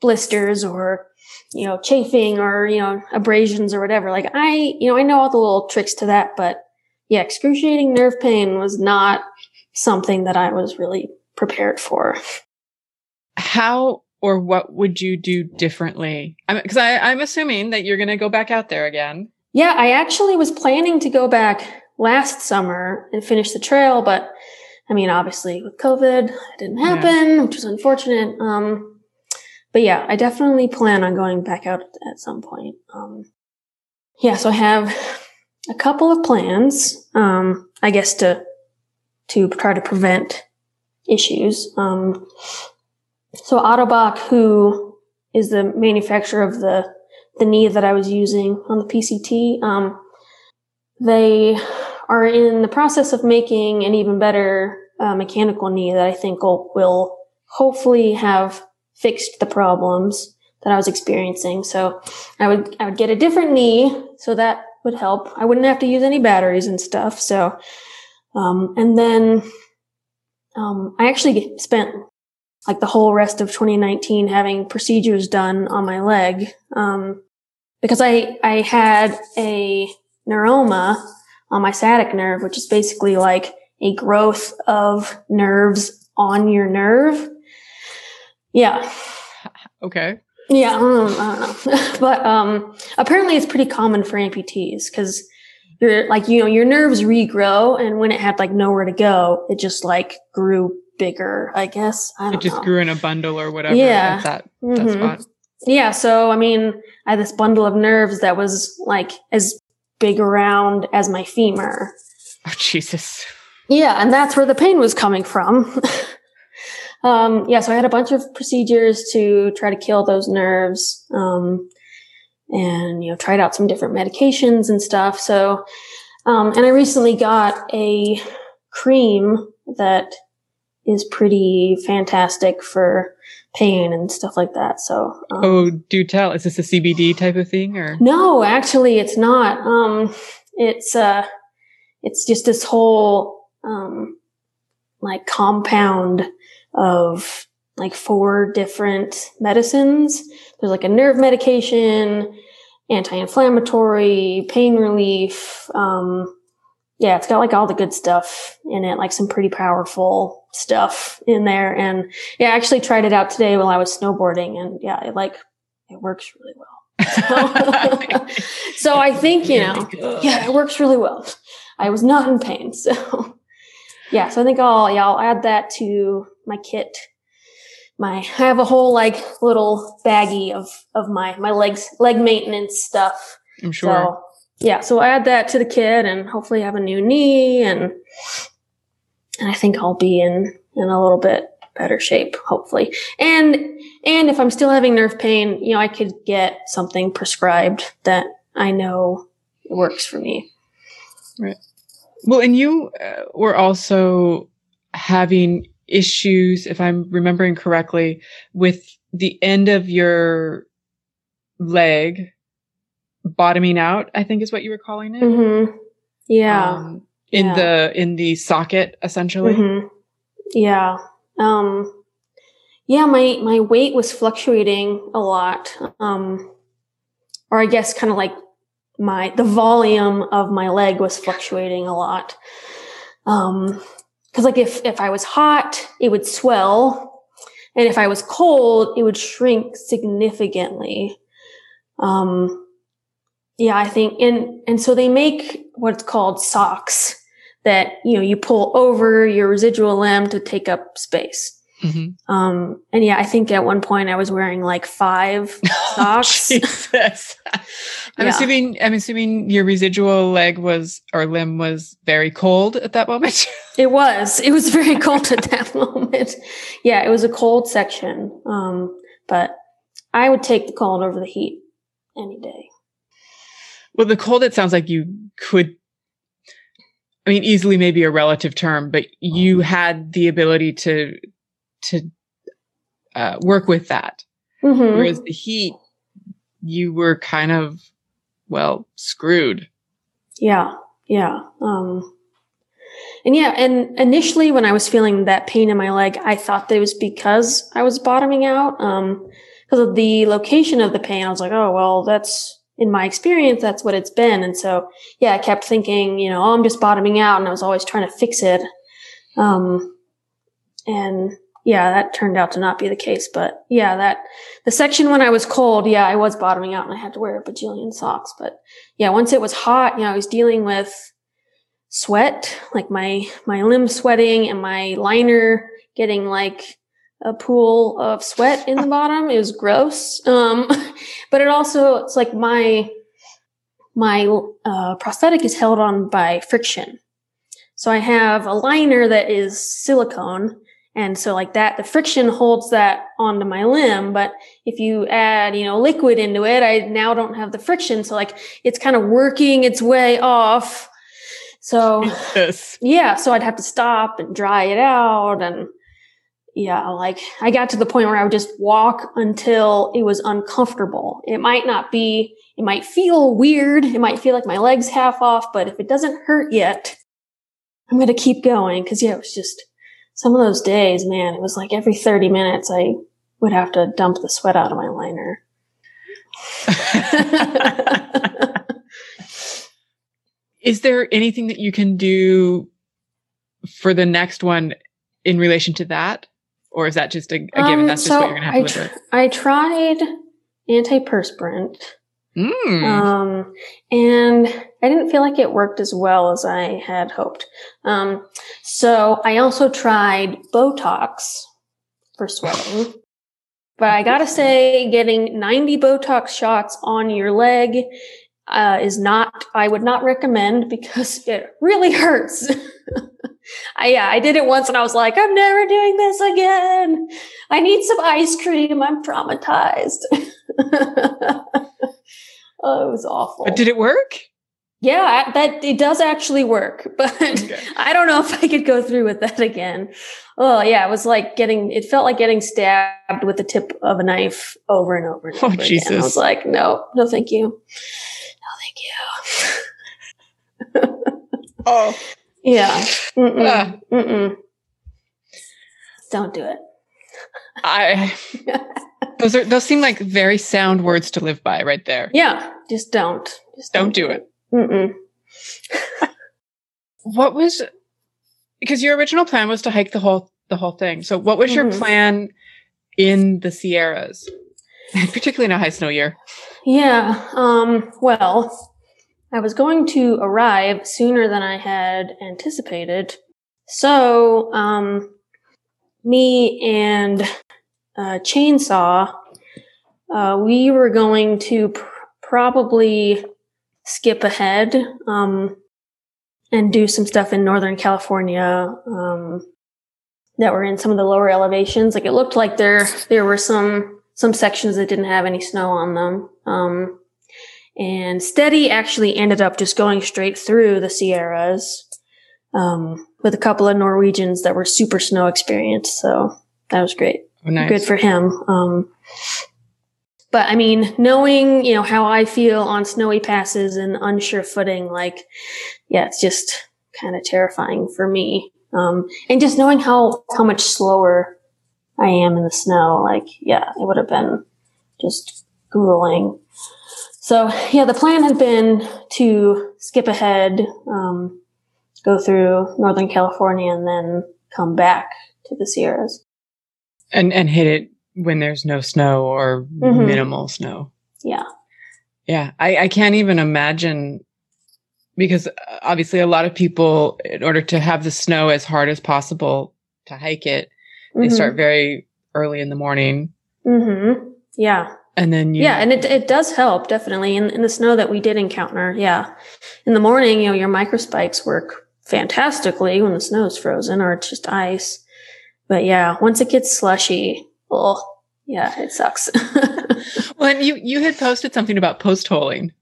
blisters or you know, chafing or, you know, abrasions or whatever. Like I, you know, I know all the little tricks to that, but yeah, excruciating nerve pain was not something that I was really prepared for. How or what would you do differently? Because I, I'm assuming that you're going to go back out there again. Yeah, I actually was planning to go back last summer and finish the trail, but I mean, obviously with COVID, it didn't Yeah. happen, which was unfortunate. Um, but yeah, I definitely plan on going back out at some point. Um, yeah, so I have a couple of plans, um, I guess to, to try to prevent issues. Um, so Ottobock, who is the manufacturer of the the knee that I was using on the PCT. Um, they are in the process of making an even better uh, mechanical knee that I think will, will hopefully have fixed the problems that I was experiencing. So I would I would get a different knee, so that would help. I wouldn't have to use any batteries and stuff. So, um, and then um, I actually spent like the whole rest of 2019 having procedures done on my leg. Um, because I, I had a neuroma on my sciatic nerve, which is basically like a growth of nerves on your nerve. Yeah. Okay. Yeah. I don't, I don't know. but, um, apparently it's pretty common for amputees because you're like, you know, your nerves regrow and when it had like nowhere to go, it just like grew bigger, I guess. I don't It just know. grew in a bundle or whatever. Yeah. At that, that Mhm. spot. Yeah, so I mean, I had this bundle of nerves that was like as big around as my femur. Oh, Jesus. Yeah, and that's where the pain was coming from. um, yeah, so I had a bunch of procedures to try to kill those nerves. Um, and, you know, tried out some different medications and stuff. So, um, and I recently got a cream that is pretty fantastic for pain and stuff like that. So, um, Oh, do tell. Is this a CBD type of thing or? no, actually, it's not. Um, it's uh, it's just this whole um, like compound of like four different medicines. There's like a nerve medication, anti-inflammatory, pain relief. Um, yeah, it's got like all the good stuff in it, like some pretty powerful stuff in there. And yeah, I actually tried it out today while I was snowboarding, and yeah, it like it works really well. So, so I think you know, yeah, it works really well. I was not in pain, so yeah. So I think I'll yeah I'll add that to my kit. My I have a whole like little baggie of of my my legs leg maintenance stuff. I'm sure. So yeah, so I add that to the kit and hopefully have a new knee and and I think I'll be in in a little bit better shape, hopefully. And and if I'm still having nerve pain, you know, I could get something prescribed that I know works for me. Right. Well, and you uh, were also having issues, if I'm remembering correctly, with the end of your leg bottoming out. I think is what you were calling it. Mhm. Yeah. Um, in Yeah. the in the socket, essentially. Mhm. Yeah. Um, yeah, my, my weight was fluctuating a lot. Um, or I guess kind of like my, the volume of my leg was fluctuating a lot. Um, cause like if, if I was hot, it would swell. And if I was cold, it would shrink significantly. Um, yeah, I think, and, and so they make what's called socks that, you know, you pull over your residual limb to take up space. Mhm. Um, and yeah, I think at one point I was wearing like five socks. Jesus. I'm Yeah. assuming I'm assuming your residual leg was or limb was very cold at that moment. It was. It was very cold at that moment. Yeah, it was a cold section. Um, but I would take the cold over the heat any day. Well, the cold it sounds like you could I mean easily maybe a relative term, but you had the ability to to uh, work with that. hmm Whereas the heat you were kind of well screwed. Yeah, yeah. Um, and yeah, and initially when I was feeling that pain in my leg, I thought that it was because I was bottoming out. Um, because of the location of the pain, I was like, oh, well, that's in my experience, that's what it's been. And so, yeah, I kept thinking, you know, oh, I'm just bottoming out. And I was always trying to fix it. Um, and yeah, that turned out to not be the case. But yeah, that the section when I was cold, yeah, I was bottoming out and I had to wear a bajillion socks. But yeah, once it was hot, you know, I was dealing with sweat, like my, my limb sweating and my liner getting like a pool of sweat in the bottom. It was gross. Um, but it also, it's like my, my, uh, prosthetic is held on by friction. So I have a liner that is silicone. And so like that, the friction holds that onto my limb. But if you add, you know, liquid into it, I now don't have the friction. So like it's kind of working its way off. So Yes. yeah, so I'd have to stop and dry it out. And yeah, like I got to the point where I would just walk until it was uncomfortable. It might not be, it might feel weird. It might feel like my leg's half off, but if it doesn't hurt yet, I'm going to keep going. Cause yeah, it was just some of those days, man, it was like every 30 minutes I would have to dump the sweat out of my liner. Is there anything that you can do for the next one in relation to that? Or is that just a, a given? Um, That's just so what you're going to have I, to live tr- with? I tried antiperspirant. Mm. Um, and I didn't feel like it worked as well as I had hoped. Um, so I also tried Botox for sweating. But I gotta say, getting 90 Botox shots on your leg, uh, is not, I would not recommend because it really hurts. I, yeah, I did it once and I was like, I'm never doing this again. I need some ice cream. I'm traumatized. oh, it was awful. But did it work? Yeah, that it does actually work, but Okay. I don't know if I could go through with that again. Oh yeah, it was like getting it felt like getting stabbed with the tip of a knife over and over and Oh, over again. I Jesus. was like, no, no, thank you, no, thank you. Oh, Yeah, mm-mm, Ah. mm-mm. don't do it. I. Those are those seem like very sound words to live by, right there. Yeah, just don't. Just Don't do it. Mm-mm. What was because your original plan was to hike the whole the whole thing. So what was your Mhm. plan in the Sierras, particularly in a high snow year? Yeah. Um, well, I was going to arrive sooner than I had anticipated. So, um, me and uh, Chainsaw, uh, we were going to pr- probably skip ahead um, and do some stuff in Northern California um, that were in some of the lower elevations. Like it looked like there there were some some sections that didn't have any snow on them. Um, and Steady actually ended up just going straight through the Sierras um, with a couple of Norwegians that were super snow experienced. So that was great Oh, nice. good for him. Um, but I mean, knowing you know how I feel on snowy passes and unsure footing, like yeah, it's just kind of terrifying for me. Um, and just knowing how how much slower I am in the snow, like yeah, it would have been just grueling. So yeah, the plan had been to skip ahead, um, go through Northern California, and then come back to the Sierras. and and hit it when there's no snow or Mhm. minimal snow. Yeah. Yeah, I, I can't even imagine because uh, obviously a lot of people, in order to have the snow as hard as possible to hike it, they Mhm. start very early in the morning, Mm-hmm. Yeah. And then you, Yeah. And it, it does help definitely in, in the snow that we did encounter. Yeah. In the morning, you know, your microspikes work fantastically when the snow's frozen or it's just ice. But yeah, once it gets slushy, oh, yeah, it sucks. well, and you you had posted something about post holing.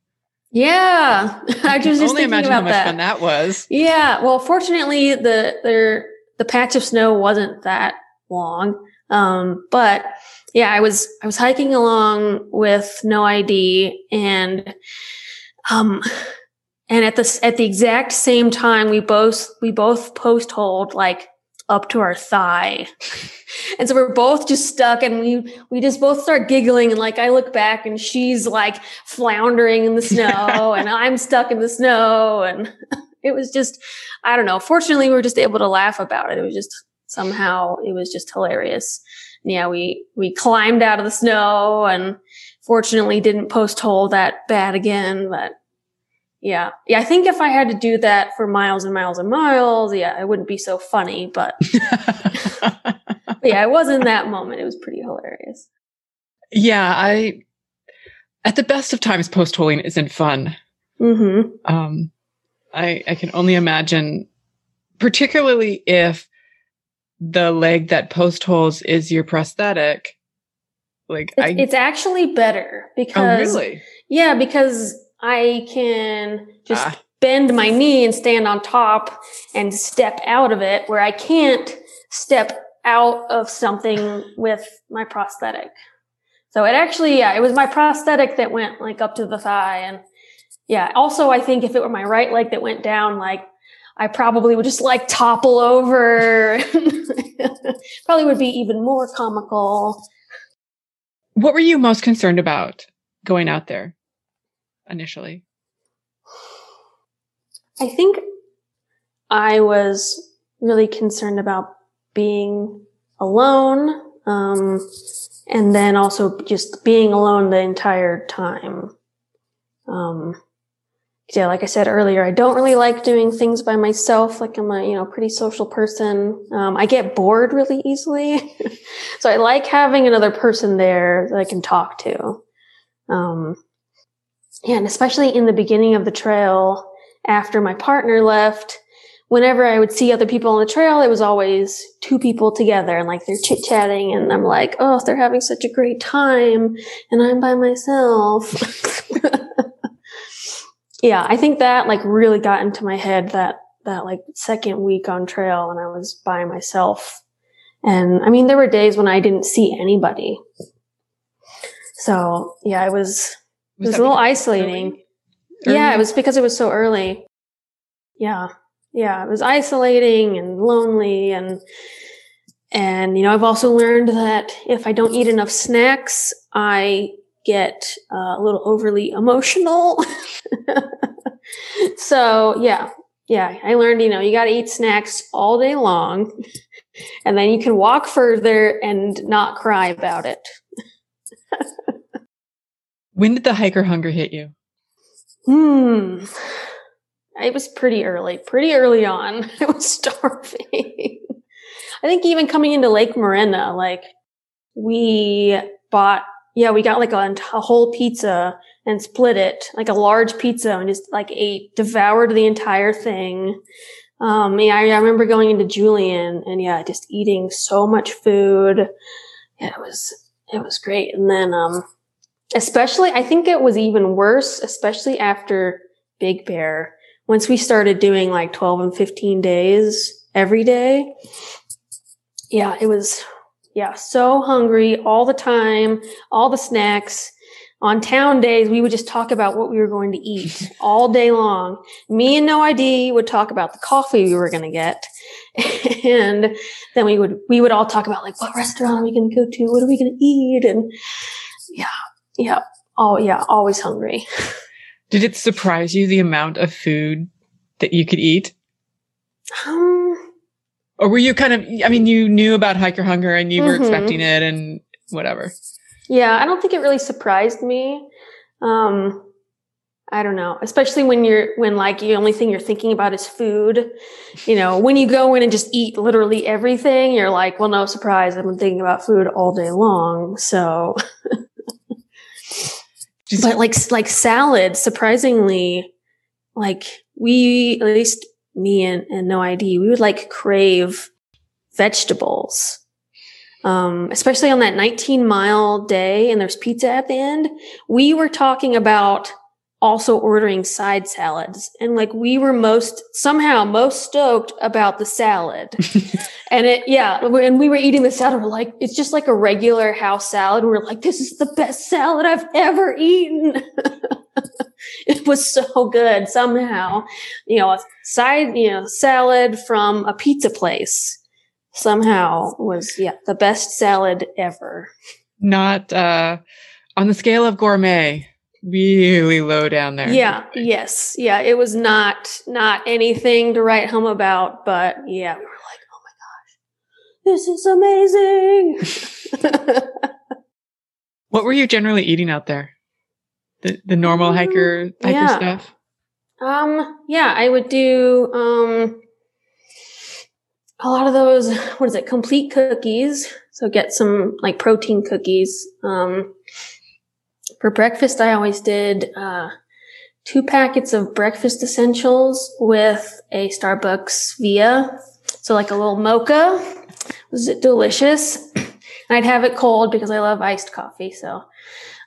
yeah. I was just only thinking imagine about how much that. fun that was. Yeah, well, fortunately, the there the patch of snow wasn't that long. Um, but yeah, I was I was hiking along with no ID, and um, and at the at the exact same time, we both we both post hold like up to our thigh. And so we're both just stuck and we we just both start giggling and like I look back and she's like floundering in the snow and I'm stuck in the snow and it was just I don't know. Fortunately we were just able to laugh about it. It was just somehow it was just hilarious. Yeah, we we climbed out of the snow and fortunately didn't post hole that bad again, but yeah. Yeah, I think if I had to do that for miles and miles and miles, yeah, it wouldn't be so funny, but but yeah, it was in that moment. It was pretty hilarious. yeah, I at the best of times, post holing isn't fun. Mm-hmm. Um, I I can only imagine, particularly if the leg that post holes is your prosthetic. Like It's, I it's actually better oh because really yeah, because I can just Ah. bend my knee and stand on top and step out of it, where I can't step out of something with my prosthetic. So it actually, yeah, it was my prosthetic that went like up to the thigh, and yeah. Also, I think if it were my right leg that went down, like I probably would just like topple over. probably would be even more comical. What were you most concerned about going out there initially? I think I was really concerned about being alone, um, and then also just being alone the entire time. Um, yeah, like I said earlier, I don't really like doing things by myself. Like I'm a, you know, pretty social person. Um, I get bored really easily. so I like having another person there that I can talk to. Um, yeah, and especially in the beginning of the trail, after my partner left, whenever I would see other people on the trail, it was always two people together and like they're chit chatting and I'm like, oh, they're having such a great time and I'm by myself. yeah, I think that like really got into my head that that like second week on trail and I was by myself. And I mean, there were days when I didn't see anybody. So yeah, it was it was, a little isolating. early? Yeah, it was because it was so early. Yeah. Yeah, it was isolating and lonely and and you know, I've also learned that if I don't eat enough snacks, I get uh, a little overly emotional. so, yeah. Yeah, I learned, you know, you got to eat snacks all day long and then you can walk further and not cry about it. When did the hiker hunger hit you? Hmm. It was pretty early, pretty early on. I was starving. I think even coming into Lake Morena, like we bought, yeah, we got like a, a whole pizza and split it, like a large pizza and just like ate, devoured the entire thing. Um, yeah, I, I remember going into Julian and yeah, just eating so much food. Yeah, it was, it was great. And then, um, especially, I think it was even worse, especially after Big Bear. Once we started doing like 12 and 15 days every day. Yeah, it was, yeah, so hungry all the time, all the snacks. On town days, we would just talk about what we were going to eat all day long. Me and No ID would talk about the coffee we were going to get. and then we would, we would all talk about like, what restaurant are we going to go to? What are we going to eat? And yeah, yeah. Oh, yeah, always hungry. Did it surprise you the amount of food that you could eat? Um, Or were you kind of, I mean, you knew about hiker hunger and you were Mhm. expecting it and whatever. Yeah, I don't think it really surprised me. Um, I don't know, especially when you're when like the only thing you're thinking about is food. You know, when you go in and just eat literally everything, you're like, well, no surprise, I've been thinking about food all day long. So, but like like salad, surprisingly, like we at least me and, and no ID, we would like crave vegetables. Um, especially on that 19 mile day and there's pizza at the end, we were talking about also ordering side salads. And like we were most somehow most stoked about the salad. and it, yeah, when we were eating the salad, we're like, it's just like a regular house salad. We're like, this is the best salad I've ever eaten. it was so good somehow. You know, a side, you know, salad from a pizza place somehow was, yeah, the best salad ever. Not uh, on the scale of gourmet, really low down there. Yeah. Yes. Yeah. It was not, not anything to write home about, but yeah, we were like, oh my gosh, this is amazing. What were you generally eating out there? The the normal Um, hiker hiker yeah. stuff. um, yeah, I would do, um, a lot of those, what is it? Complete cookies. So get some like protein cookies. Um, for breakfast, I always did, uh, two packets of breakfast essentials with a Starbucks Via. So like a little mocha. Was it delicious? And I'd have it cold because I love iced coffee. So,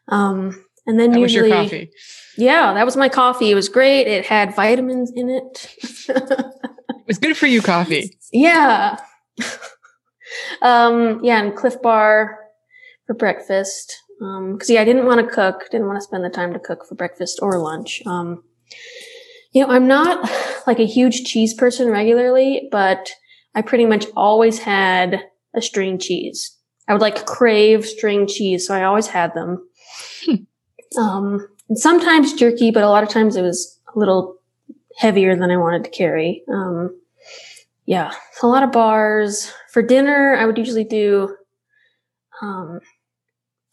um, and then That was usually, your coffee. yeah, that was my coffee. It was great. It had vitamins in it. It was good for you coffee. yeah. um, yeah, and Clif Bar for breakfast. Um, cause yeah, I didn't want to cook, didn't want to spend the time to cook for breakfast or lunch. Um, you know, I'm not like a huge cheese person regularly, but I pretty much always had a string cheese. I would like crave string cheese, so I always had them. Um, and sometimes jerky, but a lot of times it was a little heavier than I wanted to carry. Um, yeah, a lot of bars. For dinner, I would usually do, um,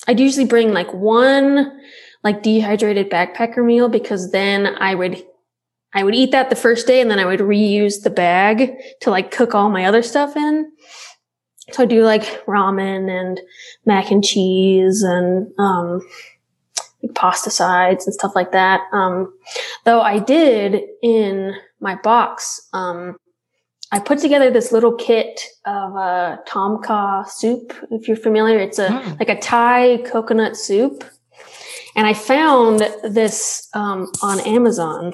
I'd usually bring like one like dehydrated backpacker meal because then I would, I would eat that the first day and then I would reuse the bag to like cook all my other stuff in. So I do like ramen and mac and cheese and, um, sides and stuff like that. Um, though I did in my box, um, I put together this little kit of uh, tom kha soup. If you're familiar, it's a Oh. like a Thai coconut soup, And I found this um, on Amazon,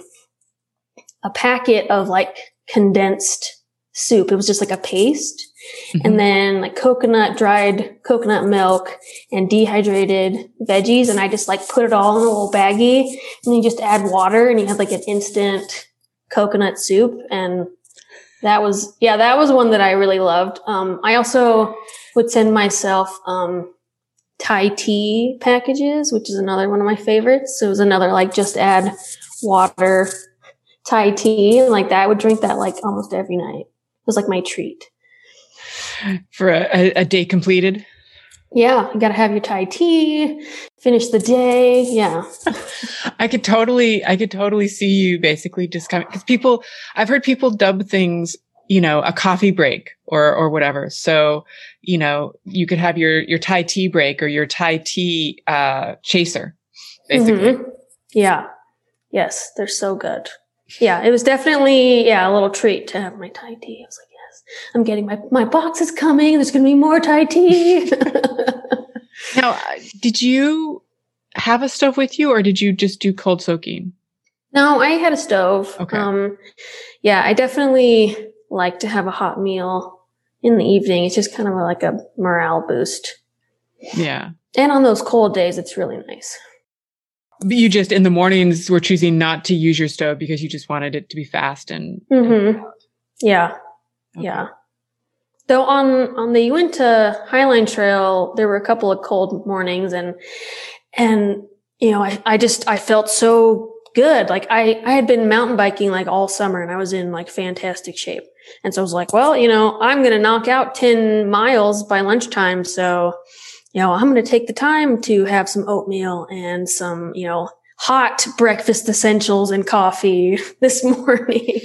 a packet of like condensed soup. It was just like a paste. Mhm. And then like coconut, dried coconut milk and dehydrated veggies. And I just like put it all in a little baggie and you just add water and you have like an instant coconut soup. And that was, yeah, that was one that I really loved. Um, I also would send myself, um, Thai tea packages, which is another one of my favorites. So it was another like just add water Thai tea and like that. I would drink that like almost every night. It was like my treat. For a, a, day completed. Yeah, you gotta have your Thai tea, finish the day. Yeah. I could totally, I could totally see you basically just of, because people, I've heard people dub things, you know, a coffee break or, or whatever. So, you know, you could have your, your Thai tea break or your Thai tea, uh, chaser, basically. Mhm. Yeah. Yes, they're so good. Yeah, it was definitely yeah a little treat to have my Thai tea. I was like, I'm getting my my box is coming. There's gonna be more Thai tea. Now, uh, did you have a stove with you or did you just do cold soaking? no, I had a stove. Okay. Um, yeah, I definitely like to have a hot meal in the evening. It's just kind of like a morale boost. Yeah. And on those cold days, it's really nice. But you just in the mornings were choosing not to use your stove because you just wanted it to be fast and hmm Yeah. Okay. Yeah. Though on on the Uinta Highline Trail, there were a couple of cold mornings and and you know, I, I just I felt so good. Like I I had been mountain biking like all summer and I was in like fantastic shape. And so I was like, well, you know, I'm gonna knock out 10 miles by lunchtime. So, you know, I'm gonna take the time to have some oatmeal and some, you know, hot breakfast essentials and coffee this morning.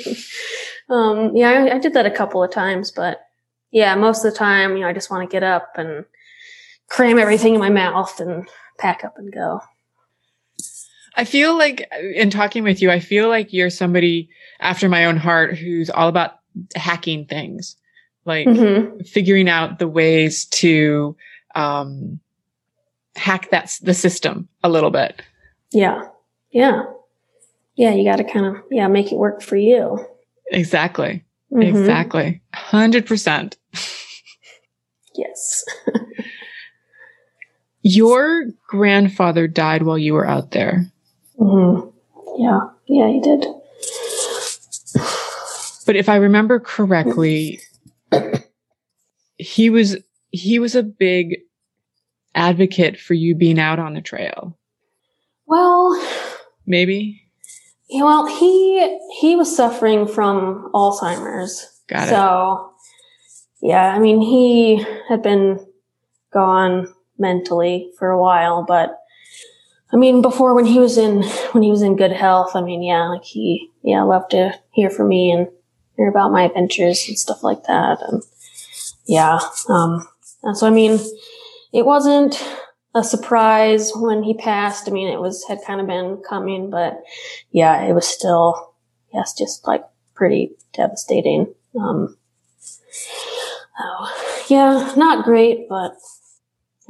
Um, yeah, I, I did that a couple of times, but yeah, most of the time, you know, I just want to get up and cram everything in my mouth and pack up and go. I feel like in talking with you, I feel like you're somebody after my own heart who's all about hacking things, like hmm figuring out the ways to um, hack that the system a little bit. Yeah, yeah, yeah. You got to kind of yeah make it work for you. Exactly. Mhm. Exactly. Hundred percent. Yes. Your grandfather died while you were out there, hmm Yeah, yeah, he did. but if I remember correctly, he was he was a big advocate for you being out on the trail. Well, Maybe. Yeah, well, he he was suffering from Alzheimer's. Got it. so, yeah, I mean, he had been gone mentally for a while, but I mean, before when he was in when he was in good health, I mean, yeah, like he yeah loved to hear from me and hear about my adventures and stuff like that, and yeah, um, and so I mean, it wasn't a surprise when he passed. I mean, it was had kind of been coming, but yeah, it was still yes, just like pretty devastating. Um, oh, yeah, not great, but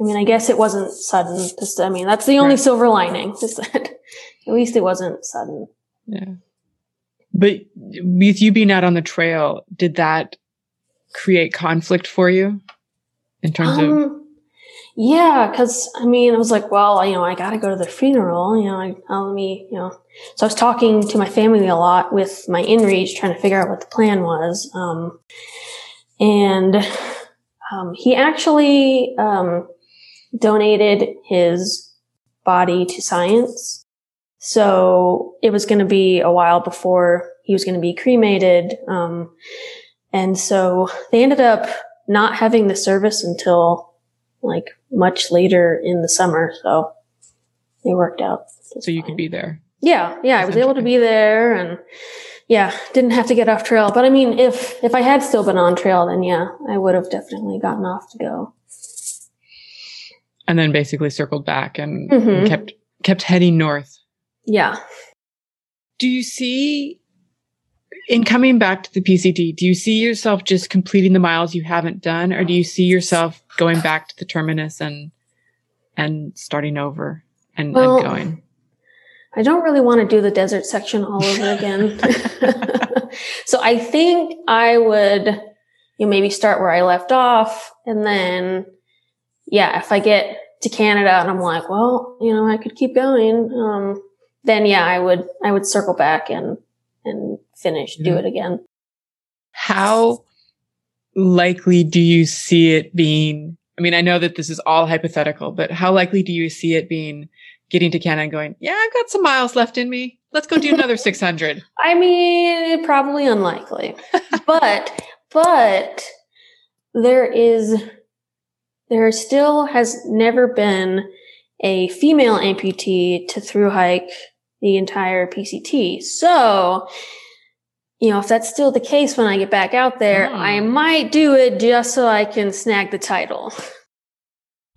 I mean, I guess it wasn't sudden. Just, I mean, that's the only Right. silver lining. Is that at least it wasn't sudden. Yeah. But with you being out on the trail, did that create conflict for you in terms of Um, yeah, because I mean, I was like, well, you know, I got to go to the funeral. You know, I, I'll let me, you know. So I was talking to my family a lot with my inReach, trying to figure out what the plan was. Um, and um, he actually um, donated his body to science. So it was going to be a while before he was going to be cremated. Um, and so they ended up not having the service until like much later in the summer. So it worked out. so you could be there? Yeah, yeah, I was able to be there and yeah, didn't have to get off trail. But I mean, if if I had still been on trail, then yeah, I would have definitely gotten off to go. And then basically circled back and, Mhm. and kept kept heading north. Yeah. Do you see in coming back to the PCT, do you see yourself just completing the miles you haven't done or do you see yourself going back to the terminus and and starting over? and, Well- and going? I don't really want to do the desert section all over again. so I think I would you know, maybe start where I left off and then yeah, if I get to Canada and I'm like, well, you know, I could keep going, um, then yeah, I would I would circle back and and finish, do Mhm. it again. How likely do you see it being? I mean, I know that this is all hypothetical, but how likely do you see it being getting to Canada and going, yeah, I've got some miles left in me. Let's go do another 600. I mean, probably unlikely, but but there is there still has never been a female amputee to through hike the entire PCT. So, you know, if that's still the case when I get back out there, Hmm. I might do it just so I can snag the title.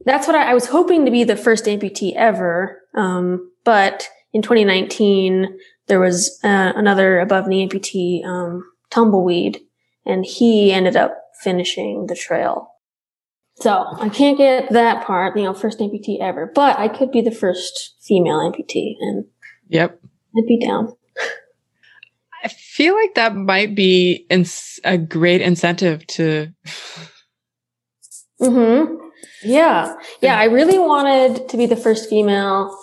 That's what I, I was hoping to be the first amputee ever. Um, but in 2019, there was uh, another above knee amputee, um, tumbleweed, and he ended up finishing the trail. So I can't get that part, you know, first amputee ever, but I could be the first female amputee, and Yep. I'd be down. I feel like that might be ins- a great incentive to. hmm Yeah. Yeah. I really wanted to be the first female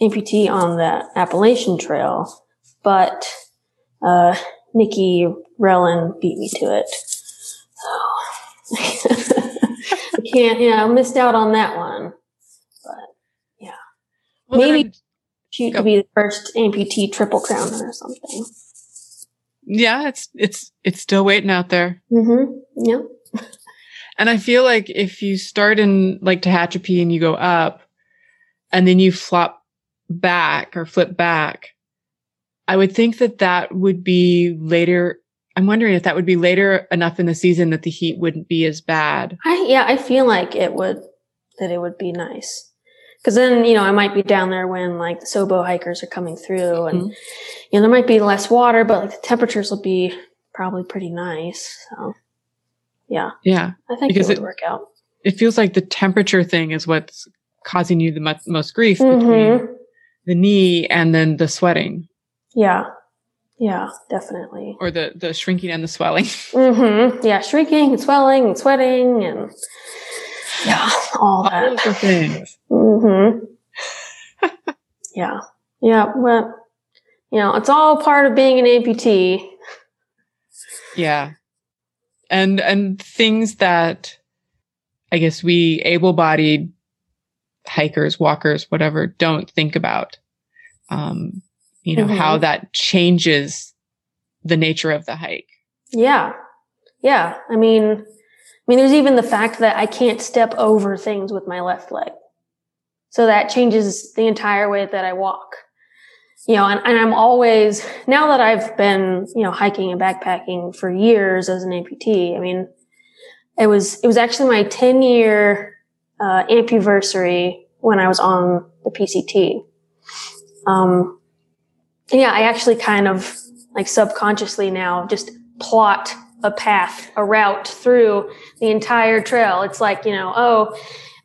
amputee on the Appalachian Trail, but, uh, Nikki Rellin beat me to it. So I can't, yeah, I missed out on that one. Well, then Maybe- I'm- Shoot to be the first amputee triple crowner or something. Yeah, it's it's it's still waiting out there. Mm-hmm. Yeah. And I feel like if you start in like Tehachapi and you go up and then you flop back or flip back, I would think that that would be later. I'm wondering if that would be later enough in the season that the heat wouldn't be as bad. I yeah, I feel like it would that it would be nice. Cause then, you know, I might be down there when like the Sobo hikers are coming through and Mhm. you know, there might be less water, but like the temperatures will be probably pretty nice. So yeah, Yeah. I think Because it would it- work out. It feels like the temperature thing is what's causing you the mo- most grief between Mhm. the knee and then the sweating Yeah. Yeah, definitely. or the, the shrinking and the swelling. Mm-hmm. Yeah, shrinking and swelling and sweating and yeah, all All that. of the things. Mm-hmm. yeah. Yeah. Well, you know, it's all part of being an amputee. Yeah. And and things that I guess we able-bodied hikers, walkers, whatever, don't think about. Um, you know, Mhm. how that changes the nature of the hike. Yeah. Yeah. I mean, I mean, there's even the fact that I can't step over things with my left leg. So that changes the entire way that I walk. You know, and, and I'm always, now that I've been, you know, hiking and backpacking for years as an amputee, I mean, it was, it was actually my 10 year, uh, ampuversary when I was on the PCT. Um, yeah, I actually kind of like subconsciously now just plot a path, a route through the entire trail. It's like, you know, oh,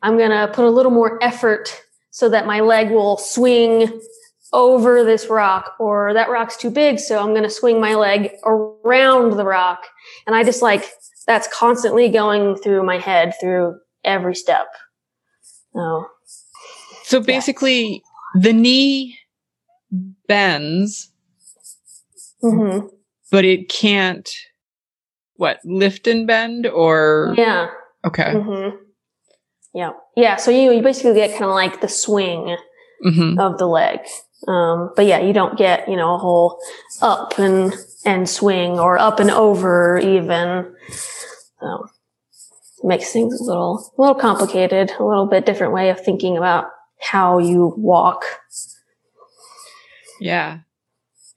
I'm going to put a little more effort so that my leg will swing over this rock or that rock's too big. So I'm going to swing my leg around the rock. And I just like, that's constantly going through my head through every step. So So basically the knee bends, mhm. but it can't what, lift and bend or yeah. okay. hmm Yeah. Yeah. So you, you basically get kind of like the swing hmm of the leg. Um, but yeah, you don't get, you know, a whole up and, and swing or up and over even. So makes things a little, a little complicated, a little bit different way of thinking about how you walk. Yeah.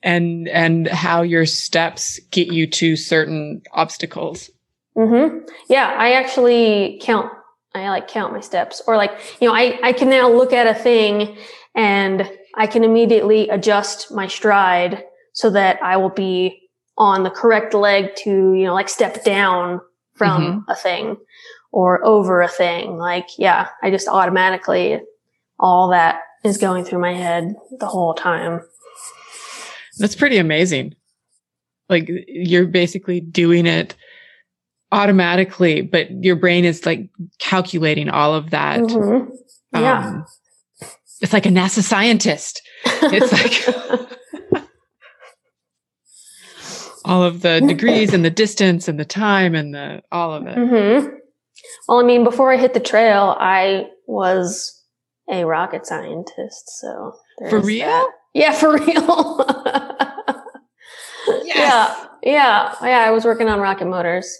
And and how your steps get you to certain obstacles. hmm Yeah, I actually count. I like count my steps, or like you know, I I can now look at a thing and I can immediately adjust my stride so that I will be on the correct leg to you know like step down from a thing or over a thing. Like yeah, I just automatically all that is going through my head the whole time. That's pretty amazing. Like you're basically doing it automatically, but your brain is like calculating all of that. Mhm. Yeah. Um, it's like a NASA scientist. It's like all of the degrees and the distance and the time and the all of it. hmm Well, I mean, before I hit the trail, I was a rocket scientist. So For real? that. Yeah, for real. Yeah, yeah, yeah. I was working on rocket motors.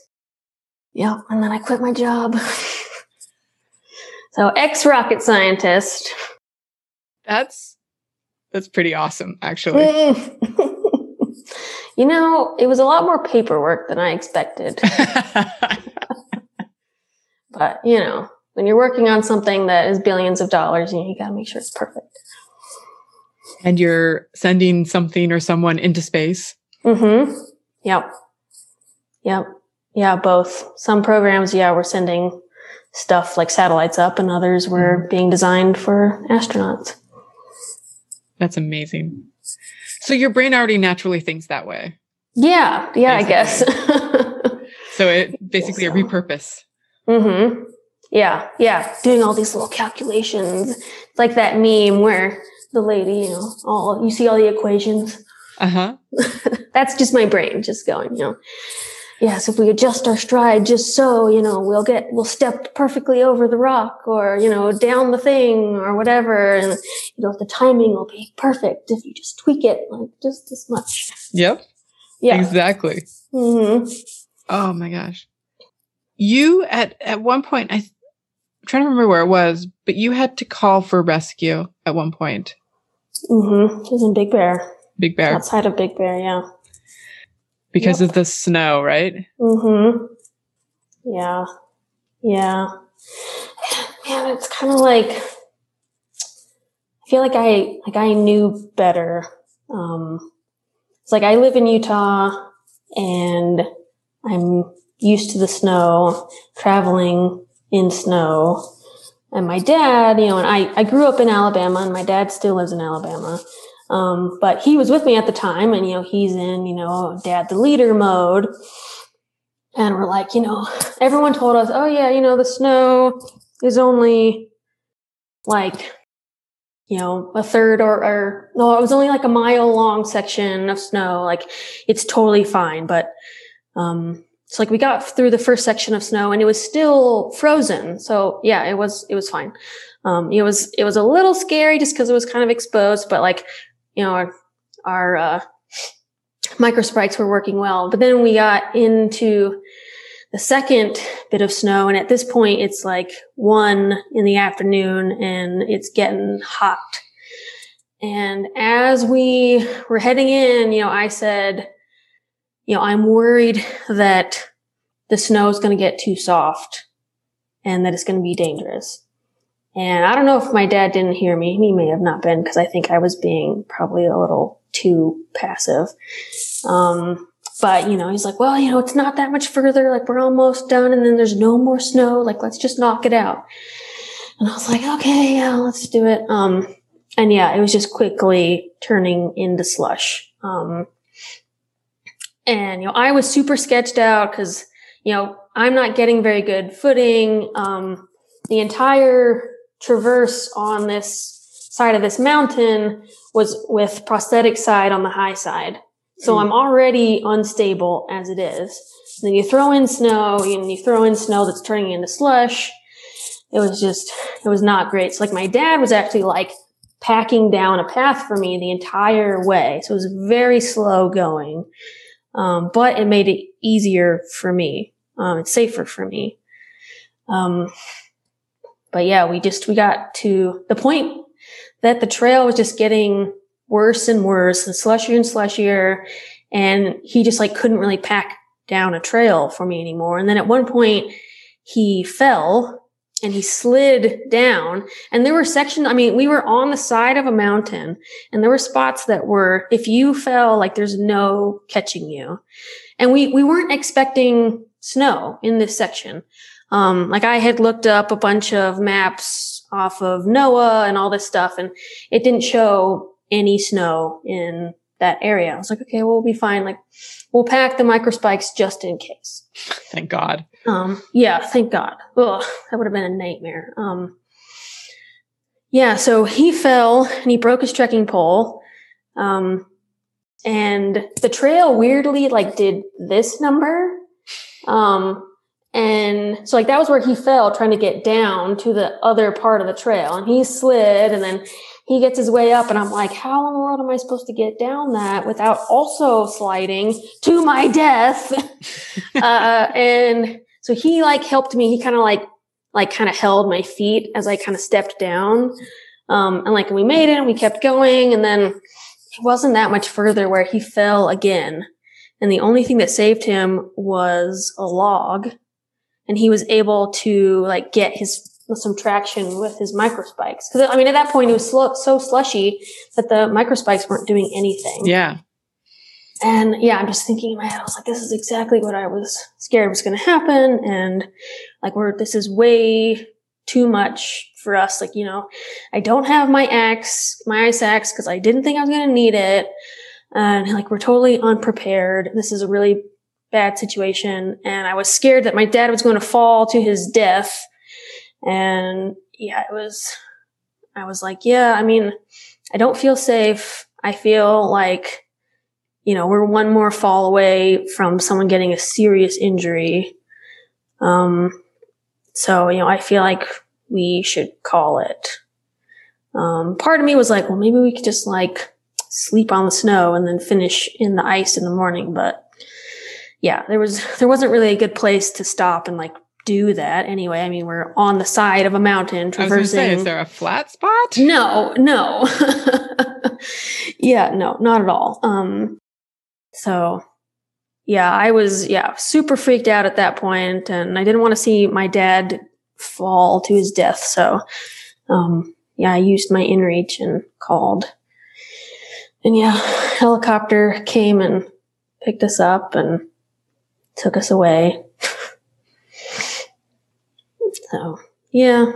Yeah, and then I quit my job. so, ex rocket scientist. That's that's pretty awesome, actually. Mm. you know, it was a lot more paperwork than I expected. But, you know, when you're working on something that is billions of dollars, you, know, you got to make sure it's perfect. And you're sending something or someone into space. Mm-hmm. Yep. Yep. Yeah, both. Some programs, yeah, we're sending stuff like satellites up, and others were being designed for astronauts. That's amazing. So your brain already naturally thinks that way. Yeah, yeah, I guess. So it basically a so. repurpose. mm-hmm. Yeah, yeah, doing all these little calculations. It's like that meme where the lady, you know, all you see all the equations. Uh huh. That's just my brain just going, you know. Yes, if we adjust our stride just so, you know, we'll get, we'll step perfectly over the rock or, you know, down the thing or whatever. And, you know, the timing will be perfect if you just tweak it like just this much. Yep. Yeah. Exactly. hmm Oh my gosh. You at at one point, I, I'm trying to remember where it was, but you had to call for rescue at one point. Hmm It was in Big Bear, Big Bear outside of Big Bear. Yeah. because Yep. of the snow, right? hmm Yeah. Yeah. Man, it's kind of like I feel like I like I knew better. Um it's like I live in Utah and I'm used to the snow, traveling in snow. And my dad, you know, and I, I grew up in Alabama and my dad still lives in Alabama. Um, but he was with me at the time and, you know, he's in, you know, dad the leader mode. And we're like, you know, everyone told us, oh yeah, you know, the snow is only like, you know, a third or, or no, it was only like a mile long section of snow. Like it's totally fine. But, um, it's like we got through the first section of snow and it was still frozen. So yeah, it was, it was fine. Um, it was, it was a little scary just because it was kind of exposed, but like, you know, our, our, uh, microspikes were working well. But then we got into the second bit of snow. And at this point, it's like one in the afternoon and it's getting hot. And as we were heading in, you know, I said, you know, I'm worried that the snow is going to get too soft and that it's going to be dangerous. And I don't know if my dad didn't hear me. He may have not been because I think I was being probably a little too passive. Um, but you know, he's like, well, you know, it's not that much further. Like we're almost done and then there's no more snow. Like let's just knock it out. And I was like, okay, yeah, let's do it. Um, and yeah, it was just quickly turning into slush. Um, and you know, I was super sketched out because, you know, I'm not getting very good footing. Um, the entire traverse on this side of this mountain was with prosthetic side on the high side. So I'm already unstable as it is. And then you throw in snow and you throw in snow that's turning into slush. It was just, it was not great. So like my dad was actually like packing down a path for me the entire way. So it was very slow going. Um, but it made it easier for me. Um, it's safer for me. Um, but yeah, we just, we got to the point that the trail was just getting worse and worse and slushier and slushier. And he just like couldn't really pack down a trail for me anymore. And then at one point he fell and he slid down and there were sections, I mean, we were on the side of a mountain and there were spots that were, if you fell, like there's no catching you. And we, we weren't expecting snow in this section. Um, like I had looked up a bunch of maps off of NOAA and all this stuff. And it didn't show any snow in that area. I was like, okay, well, we'll be fine. Like, we'll pack the microspikes just in case. Thank God. Um, yeah, thank God. Ugh, that would have been a nightmare. Um, yeah, so he fell and he broke his trekking pole. Um, and the trail weirdly like did this number. Um, and so like that was where he fell trying to get down to the other part of the trail and he slid and then he gets his way up and I'm like, how in the world am I supposed to get down that without also sliding to my death? uh, and so he like helped me. He kind of like, like kind of held my feet as I kind of stepped down. Um, and like we made it and we kept going. And then it wasn't that much further where he fell again. And the only thing that saved him was a log. And he was able to like get his some traction with his microspikes. Cause I mean, at that point it was sl- so slushy that the microspikes weren't doing anything. Yeah. And yeah, I'm just thinking in my head, I was like, this is exactly what I was scared was going to happen. And like, we're, this is way too much for us. Like, you know, I don't have my axe, my ice axe, because I didn't think I was going to need it. And like, we're totally unprepared. This is a really bad situation. And I was scared that my dad was going to fall to his death. And yeah, it was, I was like, yeah, I mean, I don't feel safe. I feel like, you know, we're one more fall away from someone getting a serious injury. Um, so, you know, I feel like we should call it. Um, part of me was like, well, maybe we could just like sleep on the snow and then finish in the ice in the morning. But yeah, there was, there wasn't really a good place to stop and like do that anyway. I mean, we're on the side of a mountain traversing. say, is there a flat spot? No, no. yeah, no, not at all. Um, so yeah, I was, yeah, super freaked out at that point and I didn't want to see my dad fall to his death. So, um, yeah, I used my inReach and called. And yeah, helicopter came and picked us up and took us away. so, yeah,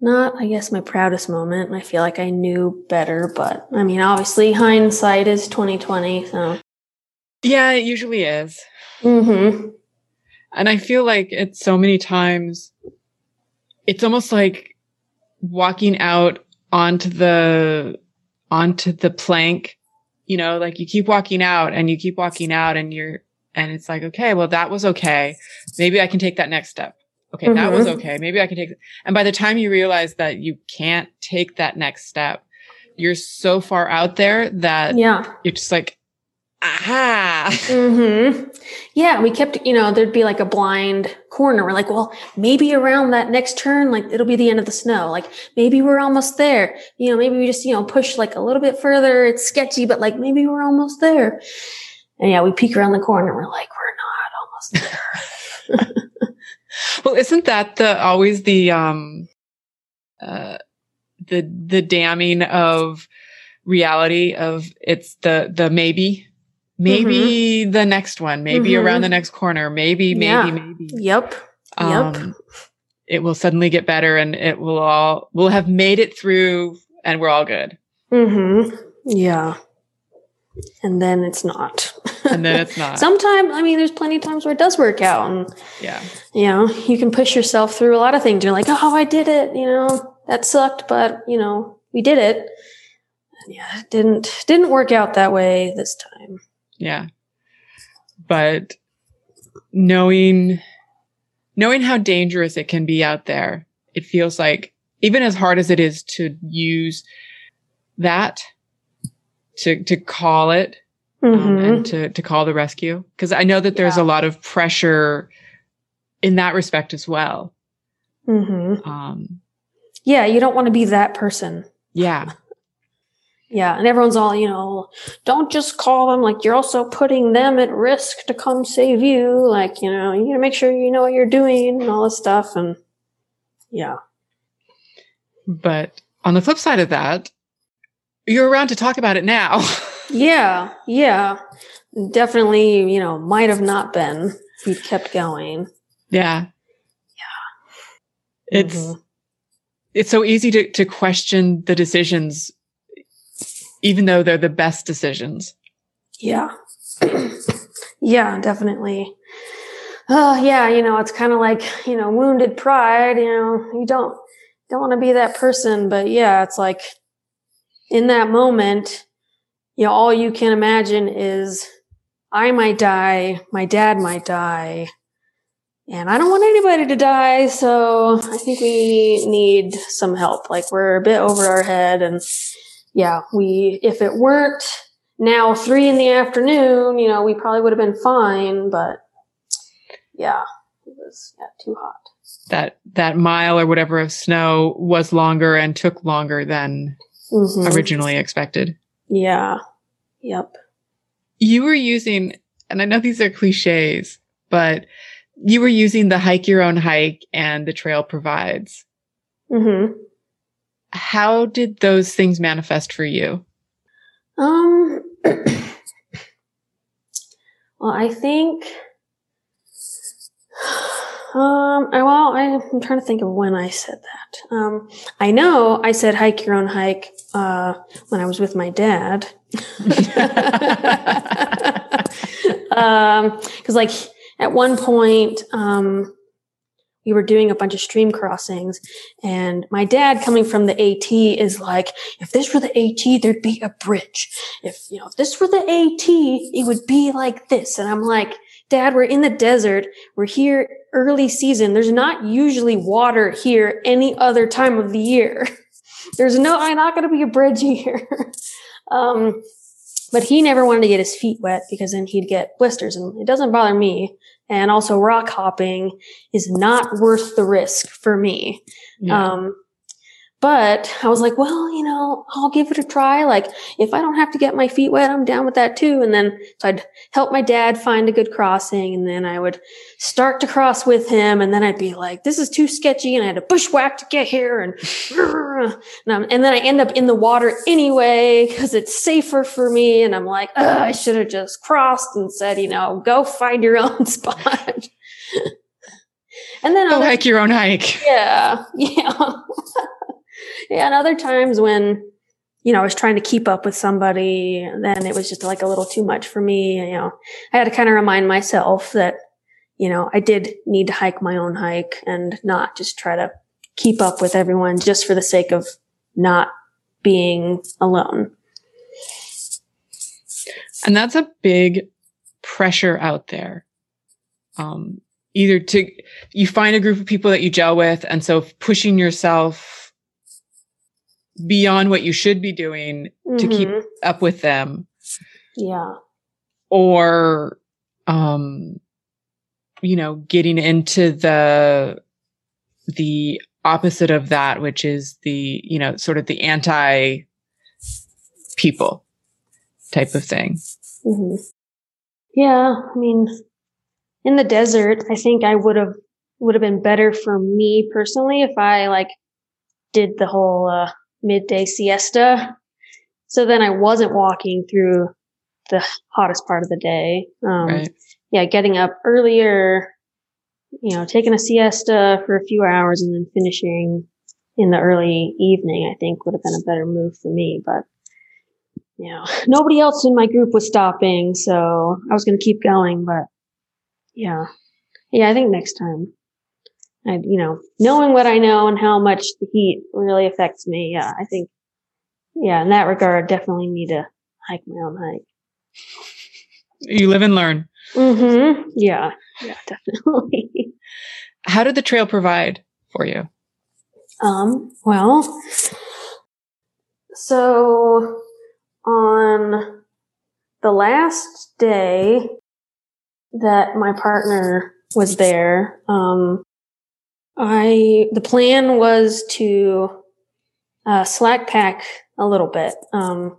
not, I guess, my proudest moment. I feel like I knew better, but I mean, obviously, hindsight is twenty twenty. So, Yeah, it usually is. hmm And I feel like it's so many times, it's almost like walking out onto the, onto the plank, you know, like you keep walking out and you keep walking out and you're, and it's like, okay, well, that was okay. Maybe I can take that next step. Okay. That was Mhm. okay. Maybe I can take, and by the time you realize that you can't take that next step, you're so far out there that yeah, you're just like, aha. hmm yeah. We kept, you know, there'd be like a blind corner. We're like, well, maybe around that next turn, like it'll be the end of the snow. Like maybe we're almost there. You know, maybe we just, you know, push like a little bit further. It's sketchy, but like maybe we're almost there. And yeah, we peek around the corner. We're like, we're not almost there. Well, isn't that the always the um uh the the damning of reality of it's the the maybe maybe the next one maybe Mhm. around the next corner maybe maybe Yeah. maybe yep. Yep. um it will suddenly get better and it will all we'll have made it through and we're all good Mm-hmm. Yeah. And then it's not. and then it's not Sometimes, I mean, there's plenty of times where it does work out, and yeah you know, you can push yourself through a lot of things. You're like, oh, I did it. You know, that sucked, but you know, we did it. And yeah, it didn't didn't work out that way this time. Yeah. But knowing knowing how dangerous it can be out there, it feels like even as hard as it is to use that to to call it um, Mhm. and to to call the rescue because I know that there's Yeah. a lot of pressure in that respect as well. Mhm. Um Yeah, you don't want to be that person. yeah. Yeah, and everyone's all, you know, don't just call them. Like you're also putting them at risk to come save you. Like you know, you got to make sure you know what you're doing and all this stuff. And yeah, But on the flip side of that, you're around to talk about it now. yeah, yeah, definitely. You know, might have not been if we'd kept going. yeah. Yeah. It's Mhm. it's so easy to, to question the decisions, even though they're the best decisions. Yeah. yeah, definitely. Uh, yeah, you know, it's kind of like, you know, wounded pride, you know, you don't, don't want to be that person, but yeah, it's like in that moment, you know, all you can imagine is I might die, my dad might die, and I don't want anybody to die. So I think we need some help. Like we're a bit over our head. And yeah, we, if it weren't now three in the afternoon, you know, we probably would have been fine. But yeah, it was yeah, too hot. That, that mile or whatever of snow was longer and took longer than Mhm. originally expected. Yeah. Yep. You were using, and I know these are cliches, but you were using the hike your own hike and the trail provides. hmm How did those things manifest for you? Um, well, I think, um, I, well, I'm trying to think of when I said that. Um, I know I said hike your own hike, uh, when I was with my dad. um, cause like at one point, um, we were doing a bunch of stream crossings and my dad coming from the AT is like, if this were the AT, there'd be a bridge. If, you know, if this were the AT, it would be like this. And I'm like, dad, we're in the desert. We're here early season. There's not usually water here any other time of the year. There's no, I'm not going to be a bridge here. um, but he never wanted to get his feet wet because then he'd get blisters and it doesn't bother me. And also rock hopping is not worth the risk for me. Yeah. Um, but I was like, well, you know, I'll give it a try. Like, if I don't have to get my feet wet, I'm down with that too. And then, so I'd help my dad find a good crossing. And then I would start to cross with him. And then I'd be like, this is too sketchy. And I had to bushwhack to get here. And, and, I'm- and then I end up in the water anyway, because it's safer for me. And I'm like, I should have just crossed and said, you know, go find your own spot. and then Go other- hike your own hike. yeah, yeah. Yeah, and other times when, you know, I was trying to keep up with somebody, then it was just like a little too much for me. You know, I had to kind of remind myself that, you know, I did need to hike my own hike and not just try to keep up with everyone just for the sake of not being alone. And that's a big pressure out there. Um, either to, you find a group of people that you gel with. And so pushing yourself beyond what you should be doing to keep Mhm. up with them Yeah. or, um, you know, getting into the, the opposite of that, which is the, you know, sort of the anti people type of thing. hmm Yeah, I mean, in the desert, I think I would have would have been better for me personally if I like did the whole uh, midday siesta. So then I wasn't walking through the hottest part of the day. Um, Right. Yeah, getting up earlier, you know, taking a siesta for a few hours and then finishing in the early evening. I think would have been a better move for me, but you know, nobody else in my group was stopping, so I was going to keep going. But yeah, yeah, I think next time, I, you know, knowing what I know and how much the heat really affects me, yeah, I think, yeah, in that regard, definitely need to hike my own hike. You live and learn. Mm-hmm. Yeah, yeah, definitely. How did the trail provide for you? Um, well, so on the last day that my partner was there, um, I, the plan was to, uh, slack pack a little bit. Um,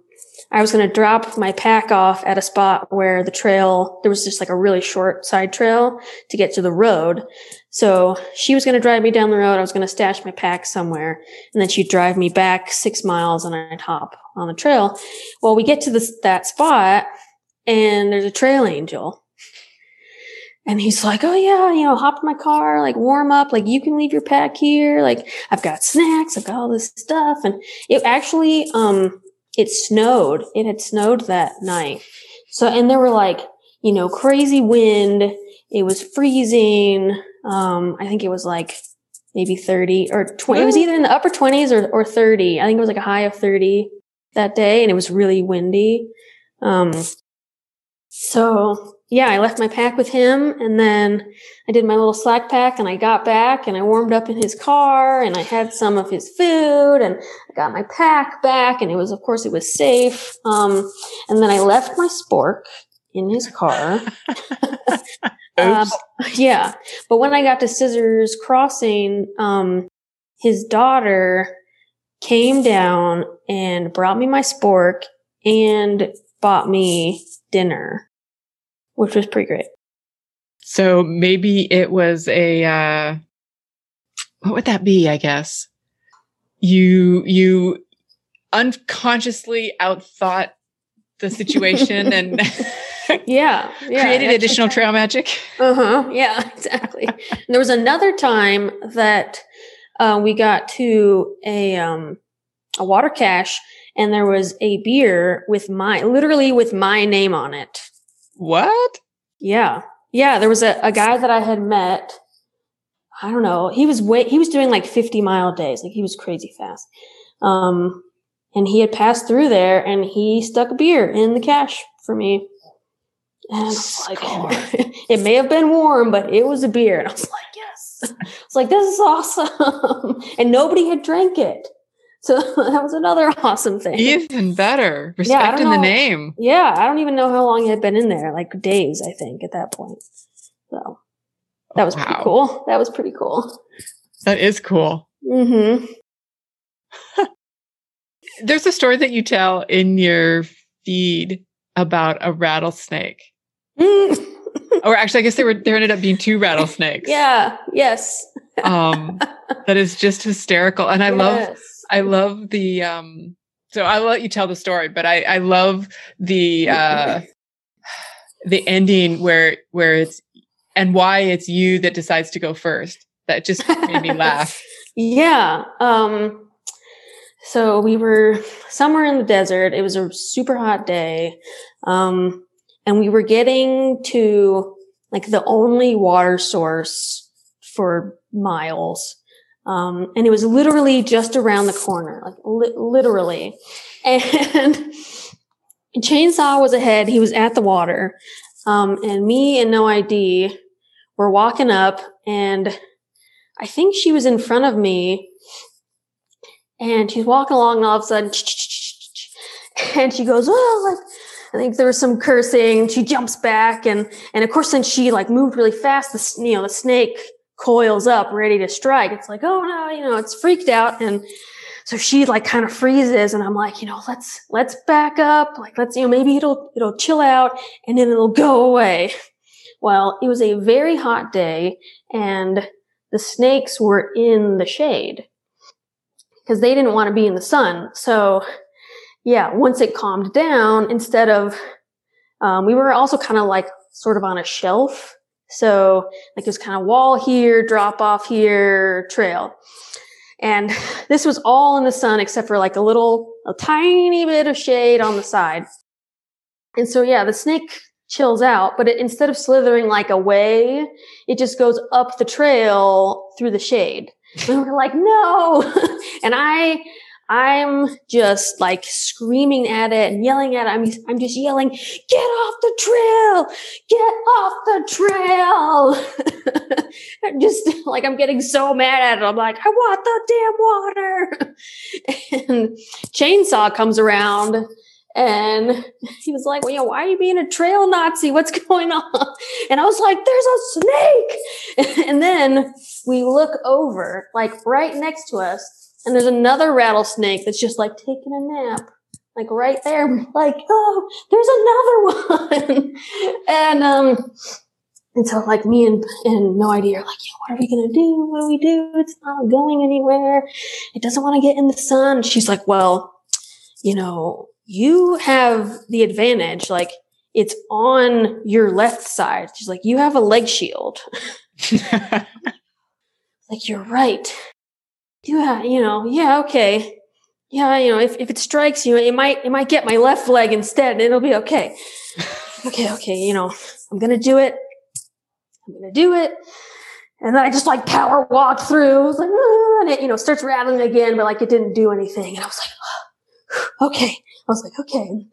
I was going to drop my pack off at a spot where the trail, there was just like a really short side trail to get to the road. So she was going to drive me down the road. I was going to stash my pack somewhere and then she'd drive me back six miles and I'd hop on the trail. Well, we get to this, that spot and there's a trail angel. And he's like, Oh yeah, you know, hop in my car, like warm up, like you can leave your pack here. Like I've got snacks, I've got all this stuff. And it actually, um, it snowed. It had snowed that night. So, and there were like, you know, crazy wind. It was freezing. Um, I think it was like maybe 30 or 20. It was either in the upper 20s or, or 30. I think it was like a high of 30 that day and it was really windy. Um, so yeah, I left my pack with him and then I did my little slack pack and I got back and I warmed up in his car and I had some of his food and I got my pack back and it was, of course, it was safe. Um, and then I left my spork in his car. Uh, yeah. But when I got to Scissors Crossing, um, his daughter came down and brought me my spork and bought me dinner, which was pretty great. So maybe it was a, uh, what would that be? I guess you, you unconsciously outthought the situation and Yeah. yeah created additional trail magic. Uh huh. Yeah, exactly. and there was another time that uh, we got to a um, a water cache, and there was a beer with my literally with my name on it. What? Yeah, yeah. There was a, a guy that I had met. I don't know. He was way he was doing like fifty mile days. Like he was crazy fast. Um, and he had passed through there, and he stuck a beer in the cache for me. And I was like, it may have been warm, but it was a beer. And I was like, yes. It's like, this is awesome. and nobody had drank it. So that was another awesome thing. Even better. Yeah, Respecting the name. Yeah, I don't even know how long it had been in there, like days, I think, at that point. So that was pretty cool. That was pretty cool. That is cool. Mm-hmm. There's a story that you tell in your feed about a rattlesnake. Or actually, I guess there were there ended up being two rattlesnakes. yeah, yes. Um, that is just hysterical. And I love Yes. I love the um so I'll let you tell the story, but I I love the uh the ending where where it's and why it's you that decides to go first. That just made me laugh. Yeah. Um, so we were somewhere in the desert. It was a super hot day. Um, and we were getting to like the only water source for miles. Um, and it was literally just around the corner, like li- literally. And Chainsaw was ahead. He was at the water. Um, and me and No ID were walking up and I think she was in front of me and she's walking along and all of a sudden and she goes, Oh, like I think there was some cursing. She jumps back and and of course then she like moved really fast. The you know the snake coils up ready to strike. It's like oh no, you know it's freaked out and so she like kind of freezes and I'm like you know let's let's back up like let's you know maybe it'll it'll chill out and then it'll go away. Well, it was a very hot day and the snakes were in the shade because they didn't want to be in the sun. So yeah, once it calmed down, instead of, um, we were also kind of like sort of on a shelf. So like there's kind of wall here, drop off here, trail. And this was all in the sun except for like a little, a tiny bit of shade on the side. And so yeah, the snake chills out, but it, instead of slithering like away, it just goes up the trail through the shade. And we're like, no. and I, I'm just like screaming at it and yelling at it. I'm, I'm just yelling, get off the trail, get off the trail. I'm just like, I'm getting so mad at it. I'm like, I want the damn water. and Chainsaw comes around and he was like, well, you know, why are you being a trail Nazi? What's going on? And I was like, there's a snake. And then we look over, like right next to us, and there's another rattlesnake that's just like taking a nap, like right there. Like, oh, there's another one. and um, and so like me and and No ID are like, yeah, what are we gonna do? What do we do? It's not going anywhere. It doesn't want to get in the sun. She's like, well, you know, you have the advantage. Like it's on your left side. She's like, you have a leg shield. like, you're right. Yeah, you know, yeah, okay. Yeah, you know, if, if it strikes you, it might, it might get my left leg instead and it'll be okay. okay, okay, you know, I'm to do it. I'm to do it. And then I just like power walk through. I was like, "Ah," and it, you know, starts rattling again, but like it didn't do anything. And I was like, "Ah, okay. I was like, okay.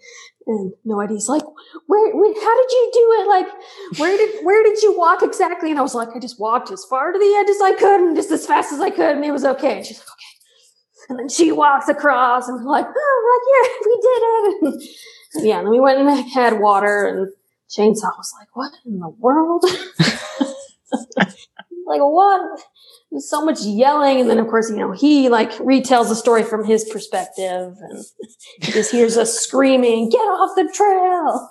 And No ID. like, where, where, how did you do it? Like, where did, where did you walk exactly? And I was like, I just walked as far to the edge as I could and just as fast as I could. And it was okay. And she's like, okay. And then she walks across and I'm like, oh, like, yeah, we did it. And yeah. And we went and had water and chainsaw was like, what in the world? like what? So much yelling, and then of course, you know, he like retells the story from his perspective, and just hears us screaming, "Get off the trail!"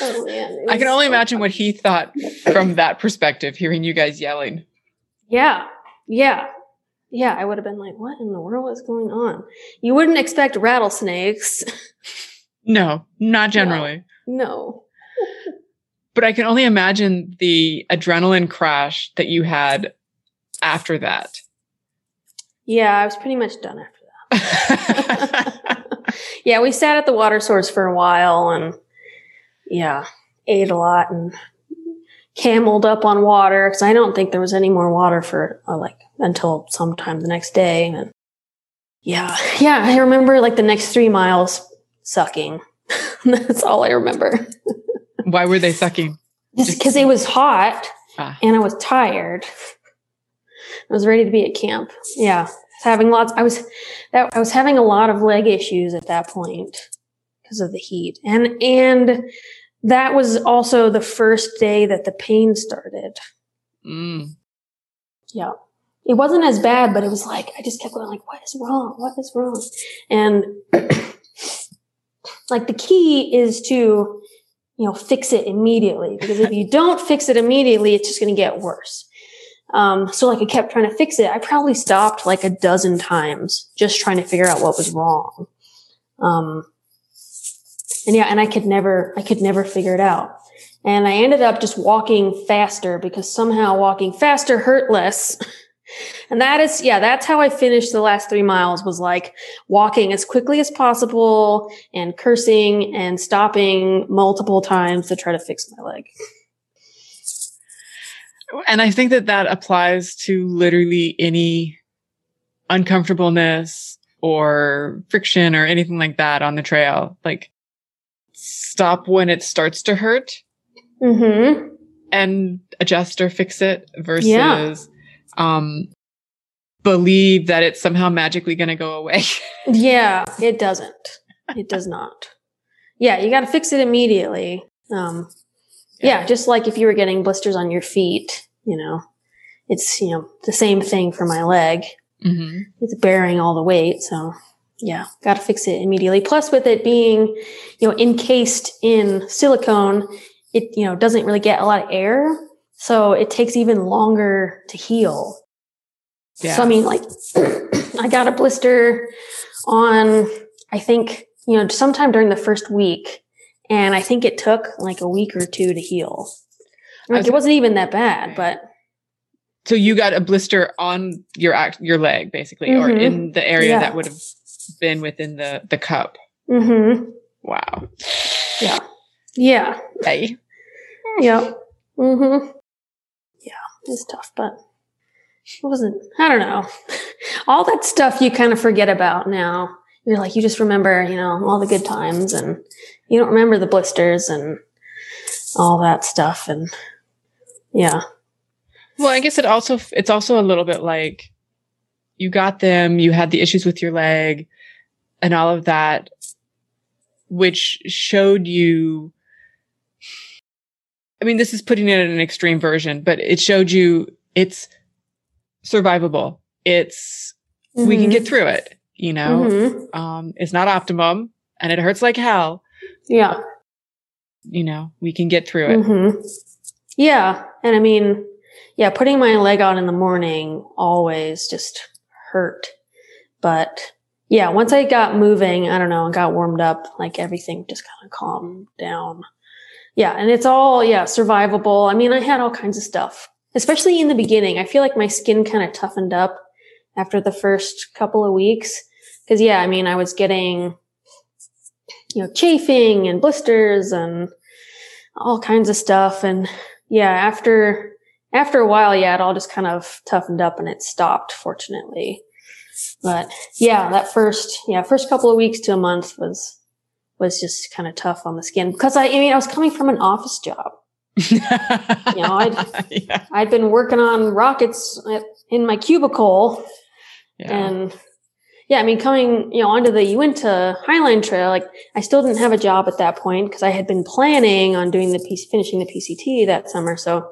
oh man! I can only so imagine fun. what he thought from that perspective, hearing you guys yelling. Yeah, yeah, yeah. I would have been like, "What in the world is going on?" You wouldn't expect rattlesnakes. No, not generally. no. But I can only imagine the adrenaline crash that you had after that. Yeah, I was pretty much done after that. yeah, we sat at the water source for a while and yeah, ate a lot and cameled up on water because I don't think there was any more water for uh, like until sometime the next day. And yeah, yeah, I remember like the next three miles sucking. That's all I remember. Why were they sucking? Just because it was hot Ah. and I was tired. I was ready to be at camp. Yeah. Having lots I was that I was having a lot of leg issues at that point because of the heat. And and that was also the first day that the pain started. Mm. Yeah. It wasn't as bad, but it was like I just kept going like, what is wrong? What is wrong? And like the key is to, you know, fix it immediately because if you don't fix it immediately, it's just going to get worse. Um, so like I kept trying to fix it. I probably stopped like a dozen times just trying to figure out what was wrong. Um, and yeah, and I could never, I could never figure it out. And I ended up just walking faster because somehow walking faster hurt less. And that is, yeah, that's how I finished the last three miles was like walking as quickly as possible and cursing and stopping multiple times to try to fix my leg. And I think that that applies to literally any uncomfortableness or friction or anything like that on the trail. Like stop when it starts to hurt Mm-hmm. and adjust or fix it versus Yeah. Um believe that it's somehow magically going to go away. Yeah, it doesn't. It does not. Yeah, you got to fix it immediately. Um, yeah, just like if you were getting blisters on your feet, you know, it's, you know, the same thing for my leg. hmm It's bearing all the weight. So yeah, got to fix it immediately. Plus with it being, you know, encased in silicone, it, you know, doesn't really get a lot of air. So it takes even longer to heal. Yeah. So I mean, like, I got a blister on, I think, you know, sometime during the first week, and I think it took like a week or two to heal. Like it wasn't even that bad, but so you got a blister on your act, your leg basically or Mhm. in the area Yeah. that would have been within the the cup. hmm Wow. yeah, yeah, Hey. yeah, hmm It's tough, but it wasn't. I don't know. All that stuff you kind of forget about now. You're like, you just remember, you know, all the good times, and you don't remember the blisters and all that stuff. And yeah, Well, I guess it also it's also a little bit like you got them, you had the issues with your leg and all of that which showed you I mean, this is putting it in an extreme version, but it showed you it's survivable. It's we can Mhm. get through it, you know. Mhm. Um it's not optimum and it hurts like hell, Yeah. you know. We can get through it. hmm Yeah. And I mean, yeah, putting my leg out in the morning always just hurt. But yeah, once I got moving, I don't know, and got warmed up, like everything just kind of calmed down. Yeah, and it's all yeah survivable. I mean, I had all kinds of stuff, especially in the beginning. I feel like my skin kind of toughened up after the first couple of weeks because yeah, I mean, I was getting you know chafing and blisters and all kinds of stuff, and yeah, after after a while, yeah, it all just kind of toughened up and it stopped, fortunately. But yeah, that first yeah first couple of weeks to a month was was just kind of tough on the skin because I, I mean I was coming from an office job. you know, I'd- yeah. I'd been working on rockets at, in my cubicle yeah. and yeah, I mean coming you know onto the Uinta Highline Trail, like I still didn't have a job at that point because I had been planning on doing the piece, finishing the PCT that summer. So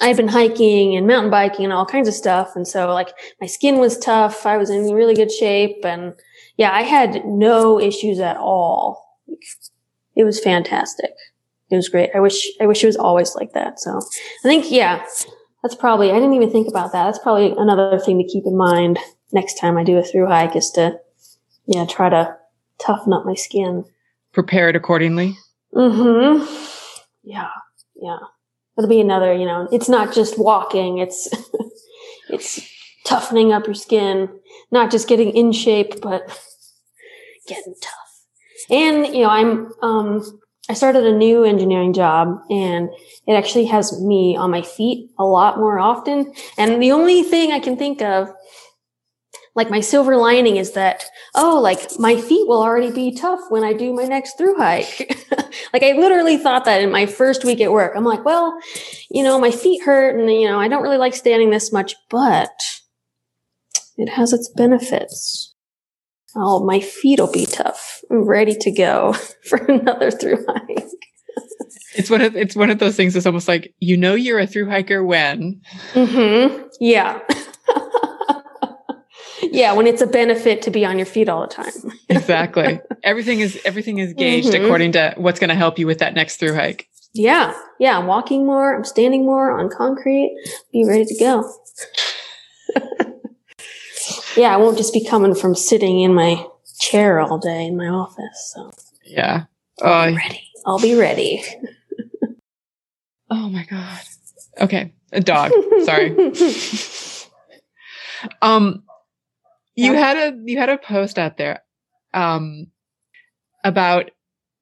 I had been hiking and mountain biking and all kinds of stuff, and so like my skin was tough. I was in really good shape, and yeah, I had no issues at all. It was fantastic. It was great. I wish I wish it was always like that. So I think yeah, that's probably I didn't even think about that. That's probably another thing to keep in mind next time I do a through hike is to yeah try to toughen up my skin. Prepare it accordingly. Mm-hmm. Yeah, yeah. It'll be another. You know, it's not just walking. It's it's toughening up your skin, not just getting in shape, but getting tough. And you know, I'm um I started a new engineering job and it actually has me on my feet a lot more often. And the only thing I can think of, like my silver lining is that, oh, like my feet will already be tough when I do my next through hike. like I literally thought that in my first week at work. I'm like, well, you know, my feet hurt and, you know, I don't really like standing this much, but it has its benefits. Oh, my feet will be tough. I'm ready to go for another through hike. It's one of it's one of those things. It's almost like you know you're a through hiker when Mm-hmm. Yeah. yeah, when it's a benefit to be on your feet all the time. exactly everything is everything is gauged Mhm. according to what's going to help you with that next through hike. Yeah. Yeah. I'm walking more. I'm standing more on concrete. Be ready to go. Yeah. I won't just be coming from sitting in my chair all day in my office. So Yeah. I'll Oh, be ready. I'll be ready. oh my god. Okay, a dog. Sorry. Um, you had a you had a post out there, um, about,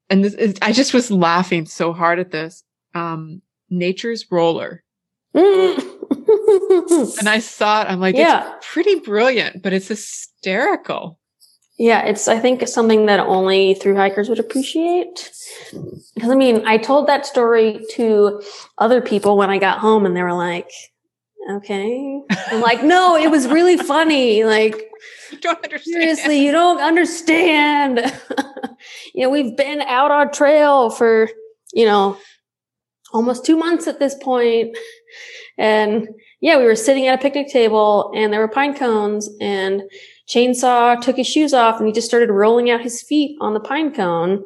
and this is, I just was laughing so hard at this. Um, nature's roller, and I saw it. I'm like, Yeah. it's pretty brilliant, but it's hysterical. Yeah, it's I think something that only through hikers would appreciate. Because I mean, I told that story to other people when I got home and they were like, "Okay." I'm like, "No, it was really funny." Like, You don't understand. seriously, you don't understand. you know, we've been out on trail for, you know, almost 2 months at this point. And yeah, we were sitting at a picnic table and there were pine cones and Chainsaw took his shoes off and he just started rolling out his feet on the pine cone.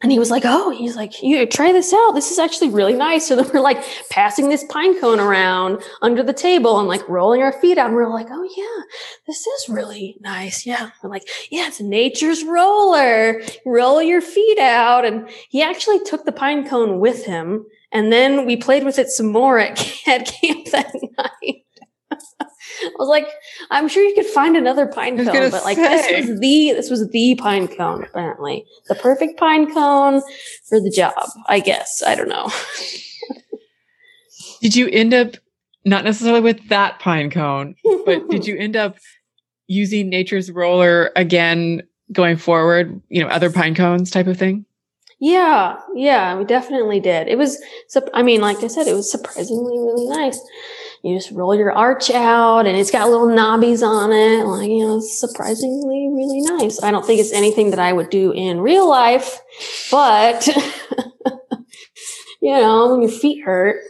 And he was like, Oh, he's like, you try this out. This is actually really nice. So then we're like passing this pine cone around under the table and like rolling our feet out. And we're like, Oh yeah, this is really nice. Yeah. We're like, yeah, it's nature's roller. Roll your feet out. And he actually took the pine cone with him. And then we played with it some more at, at camp that night. I was like, I'm sure you could find another pine cone, but like say. this was the this was the pine cone apparently, the perfect pine cone for the job. I guess I don't know. Did you end up not necessarily with that pine cone, but did you end up using nature's roller again going forward? You know, other pine cones type of thing. Yeah, yeah, we definitely did. It was, I mean, like I said, it was surprisingly really nice. You just roll your arch out and it's got little knobbies on it. Like, you know, it's surprisingly really nice. I don't think it's anything that I would do in real life, but, you know, when your feet hurt,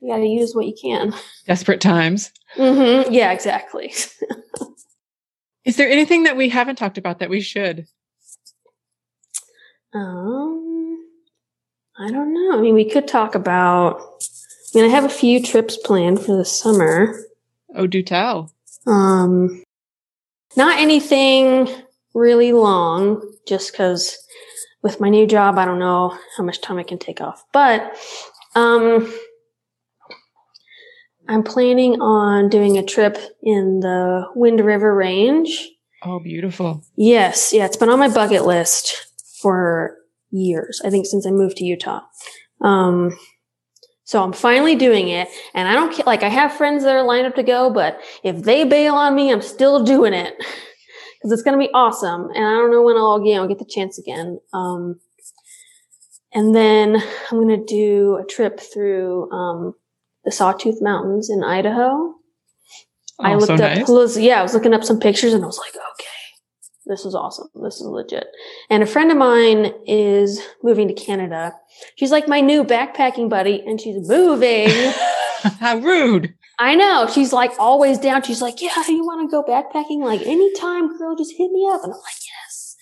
you got to use what you can. Desperate times. Mm-hmm. Yeah, exactly. Is there anything that we haven't talked about that we should? Um, I don't know. I mean, we could talk about. I mean, I have a few trips planned for the summer. Oh, do tell. Um, Not anything really long, just because with my new job, I don't know how much time I can take off. But um, I'm planning on doing a trip in the Wind River Range. Oh, beautiful. Yes, yeah, it's been on my bucket list for years. I think since I moved to Utah. Um, so I'm finally doing it, and I don't care. Like I have friends that are lined up to go, but if they bail on me, I'm still doing it because it's going to be awesome. And I don't know when I'll you know get the chance again. Um, and then I'm going to do a trip through um, the Sawtooth Mountains in Idaho. I Oh, looked so up, nice. yeah, I was looking up some pictures and I was like, okay, this is awesome. This is legit. And a friend of mine is moving to Canada. She's like my new backpacking buddy and she's moving. How rude. I know. She's like always down. She's like, yeah, you want to go backpacking? Like anytime, girl, just hit me up. And I'm like, yes.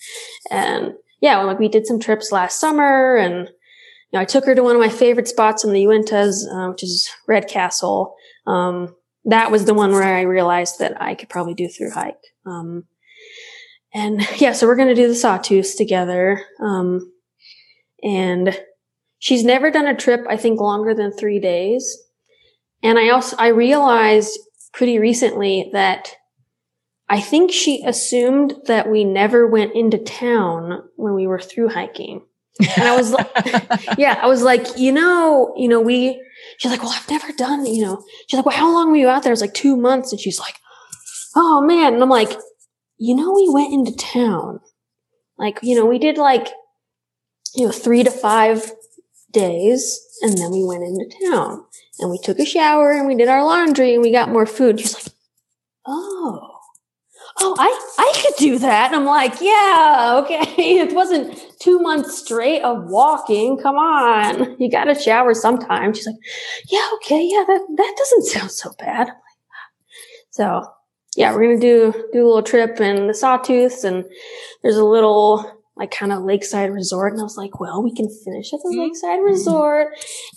And yeah, like we did some trips last summer and you know, I took her to one of my favorite spots in the Uintas, uh, which is Red Castle. Um, that was the one where I realized that I could probably do through hike. Um, and yeah, so we're going to do the Sawtooths together. Um, and she's never done a trip, I think, longer than three days. And I also, I realized pretty recently that I think she assumed that we never went into town when we were through hiking. And I was like, yeah, I was like, you know, you know, we, she's like, well, I've never done, you know, she's like, well, how long were you out there? I was like, two months. And she's like, oh man. And I'm like, you know, we went into town. Like, you know, we did like, you know, three to five days and then we went into town and we took a shower and we did our laundry and we got more food. She's like, oh. Oh, I, I could do that. And I'm like, yeah, okay. It wasn't two months straight of walking. Come on. You got to shower sometime. She's like, yeah, okay. Yeah, that, that doesn't sound so bad. Ah. So yeah, we're going to do, do a little trip in the Sawtooths and there's a little like kind of lakeside resort. And I was like, well, we can finish at the Mhm. lakeside resort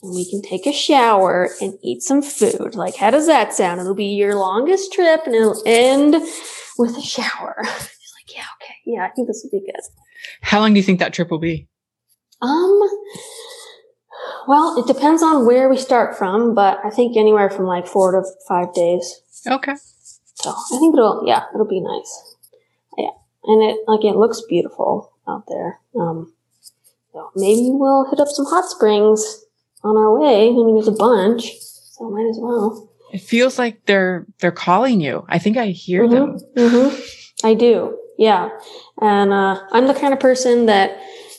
and we can take a shower and eat some food. Like, how does that sound? It'll be your longest trip and it'll end with a shower. She's like, yeah, okay. Yeah, I think this will be good. How long do you think that trip will be? Um, well, it depends on where we start from, but I think anywhere from like four to five days. Okay. So I think it'll, yeah, it'll be nice. Yeah. And it, like, it looks beautiful out there. Um, so maybe we'll hit up some hot springs on our way. I mean, there's a bunch, so might as well. It feels like they're they're calling you. I think I hear them. hmm I do. Yeah. And, uh, I'm the kind of person that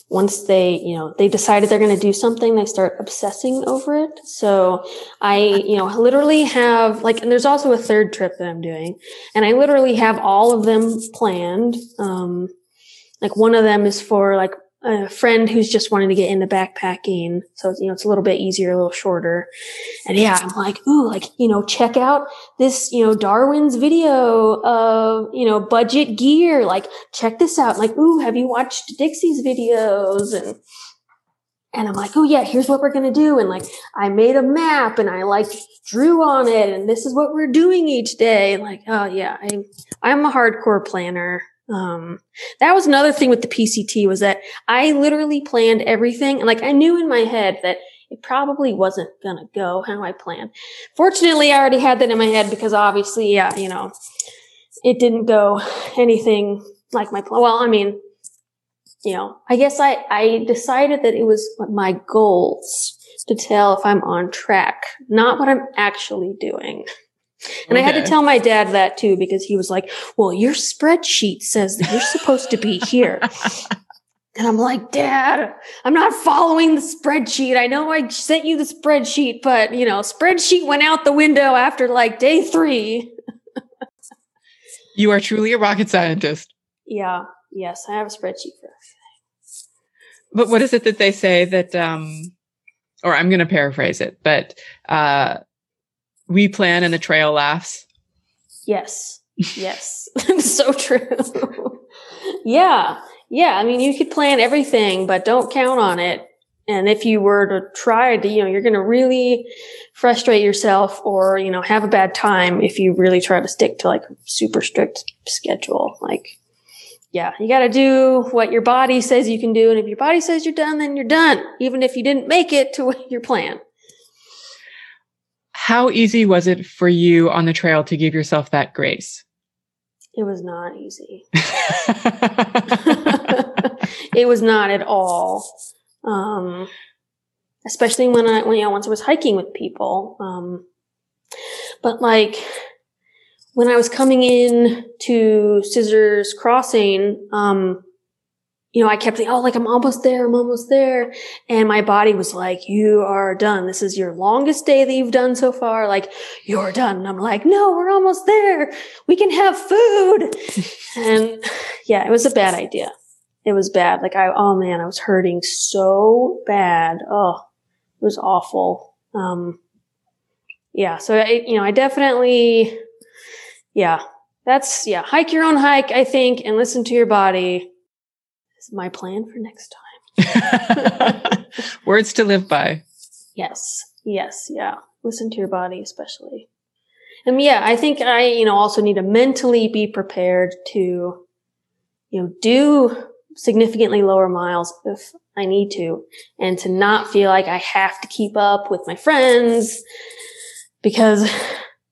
once they, you know, they decided they're going to do something, they start obsessing over it. So I, you know, literally have like, and there's also a third trip that I'm doing and I literally have all of them planned. Um, like one of them is for like a friend who's just wanting to get into backpacking. So, you know, it's a little bit easier, a little shorter. And yeah, I'm like, ooh, like, you know, check out this, you know, Darwin's video of, you know, budget gear. Like, check this out. Like, ooh, have you watched Dixie's videos? And, and I'm like, oh yeah, here's what we're going to do. And like, I made a map and I like drew on it and this is what we're doing each day. Like, oh yeah, I'm, I'm a hardcore planner. Um, that was another thing with the PCT was that I literally planned everything. And like, I knew in my head that it probably wasn't going to go how I planned. Fortunately, I already had that in my head because obviously, yeah, you know, it didn't go anything like my plan. Well, I mean, you know, I guess I, I decided that it was my goals to tell if I'm on track, not what I'm actually doing. And I had to tell my dad that too because he was like, well, your spreadsheet says that you're supposed to be here. And I'm like, Dad, I'm not following the spreadsheet. I know I sent you the spreadsheet, but you know, spreadsheet went out the window after like day three. You are truly a rocket scientist. Yeah. Yes, I have a spreadsheet for But what is it that they say that um or I'm going to paraphrase it, but uh we plan and the trail laughs. Yes. Yes. so true. yeah. Yeah. I mean, you could plan everything, but don't count on it. And if you were to try to, you know, you're going to really frustrate yourself or, you know, have a bad time if you really try to stick to like super strict schedule. Like, yeah, you got to do what your body says you can do. And if your body says you're done, then you're done, even if you didn't make it to your plan. How easy was it for you on the trail to give yourself that grace? It was not easy. it was not at all. Um, especially when I, when, you know, once I was hiking with people. Um, but like when I was coming in to Scissors Crossing, um, you know, I kept thinking, oh, like I'm almost there, I'm almost there. And my body was like, you are done. This is your longest day that you've done so far. Like, you're done. And I'm like, no, we're almost there. We can have food. and yeah, it was a bad idea. It was bad. Like I, oh man, I was hurting so bad. Oh, it was awful. Um, yeah. So I, you know, I definitely, yeah, that's, yeah, hike your own hike, I think, and listen to your body is my plan for next time. Words to live by. Yes. Yes. Yeah. Listen to your body, especially. And yeah, I think I, you know, also need to mentally be prepared to, you know, do significantly lower miles if I need to and to not feel like I have to keep up with my friends because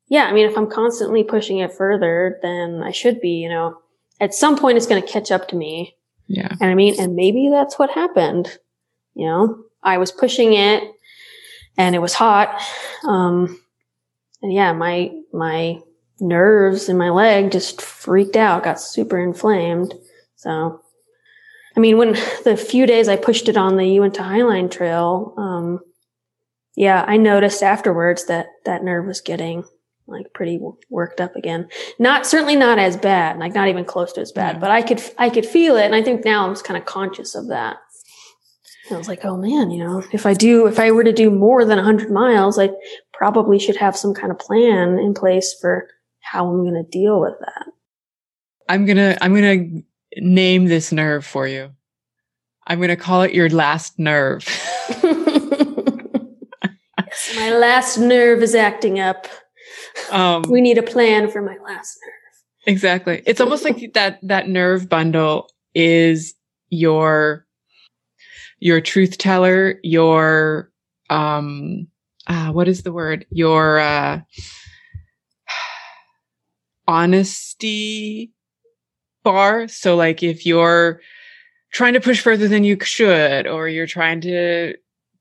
yeah, I mean, if I'm constantly pushing it further, then I should be, you know, at some point it's going to catch up to me. Yeah. And I mean, and maybe that's what happened. You know, I was pushing it and it was hot. Um, and yeah, my, my nerves in my leg just freaked out, got super inflamed. So I mean, when the few days I pushed it on the Uinta Highline Trail, um, yeah, I noticed afterwards that that nerve was getting like pretty worked up again. Not certainly not as bad, like not even close to as bad, but I could I could feel it, and I think now I'm just kind of conscious of that. And I was like, oh man, you know, if I do, if I were to do more than 100 miles, I probably should have some kind of plan in place for how I'm going to deal with that. I'm gonna I'm gonna name this nerve for you. I'm going to call it your last nerve. yes, my last nerve is acting up. Um, we need a plan for my last nerve. Exactly. It's almost like that that nerve bundle is your your truth teller, your um uh, what is the word? Your uh honesty bar. So like if you're trying to push further than you should, or you're trying to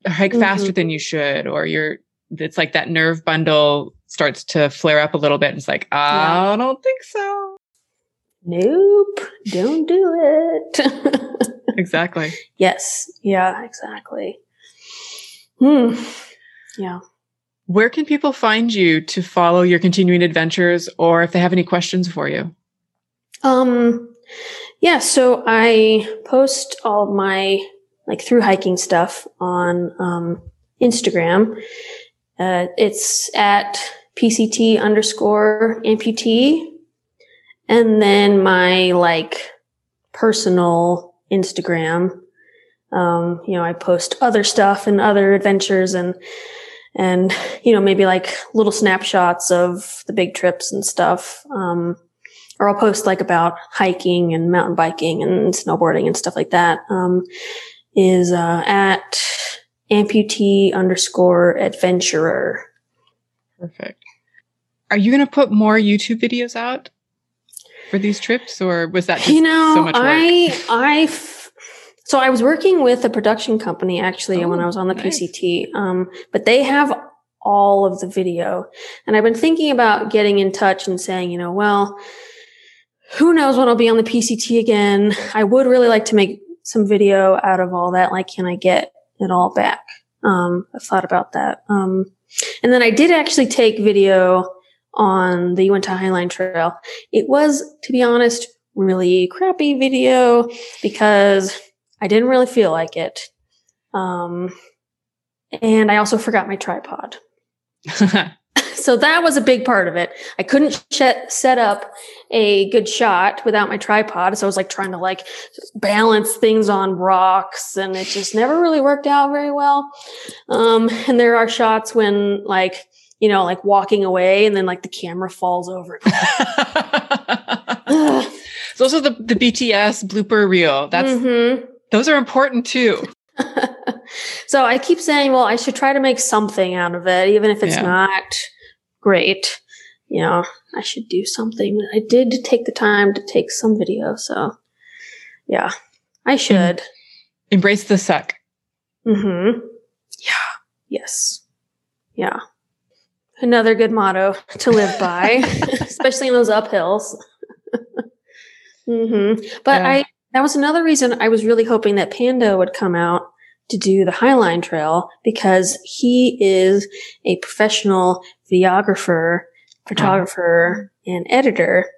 hike mm-hmm. faster than you should, or you're, it's like that nerve bundle starts to flare up a little bit. And it's like, I don't think so. Nope. Don't do it. exactly. Yes. Yeah, exactly. Hmm. Yeah. Where can people find you to follow your continuing adventures or if they have any questions for you? Um, yeah, so I post all of my like through hiking stuff on um, Instagram. Uh, it's at PCT underscore amputee. And then my like personal Instagram. Um, you know, I post other stuff and other adventures and, and, you know, maybe like little snapshots of the big trips and stuff. Um, or I'll post like about hiking and mountain biking and snowboarding and stuff like that. Um, is uh, at amputee underscore adventurer. Perfect. Are you going to put more YouTube videos out for these trips, or was that you know so I I so I was working with a production company actually oh, when I was on the nice. PCT, um, but they have all of the video, and I've been thinking about getting in touch and saying, you know, well who knows when I'll be on the PCT again. I would really like to make some video out of all that. Like, can I get it all back? Um, I've thought about that. Um, and then I did actually take video on the Uinta Highline Trail. It was, to be honest, really crappy video because I didn't really feel like it. Um, and I also forgot my tripod. so that was a big part of it. I couldn't sh- set up a good shot without my tripod. So I was like trying to like balance things on rocks and it just never really worked out very well. Um, and there are shots when like, you know, like walking away and then like the camera falls over. it's also the, the BTS blooper reel. That's, Mhm. those are important too. so I keep saying, well, I should try to make something out of it, even if it's Yeah. not great. You know, I should do something. I did take the time to take some video, so yeah, I should. Embrace the suck. Mm-hmm. Yeah. Yes. Yeah. Another good motto to live by, especially in those uphills. hmm But Yeah. I that was another reason I was really hoping that Panda would come out to do the Highline Trail because he is a professional videographer, photographer, and editor.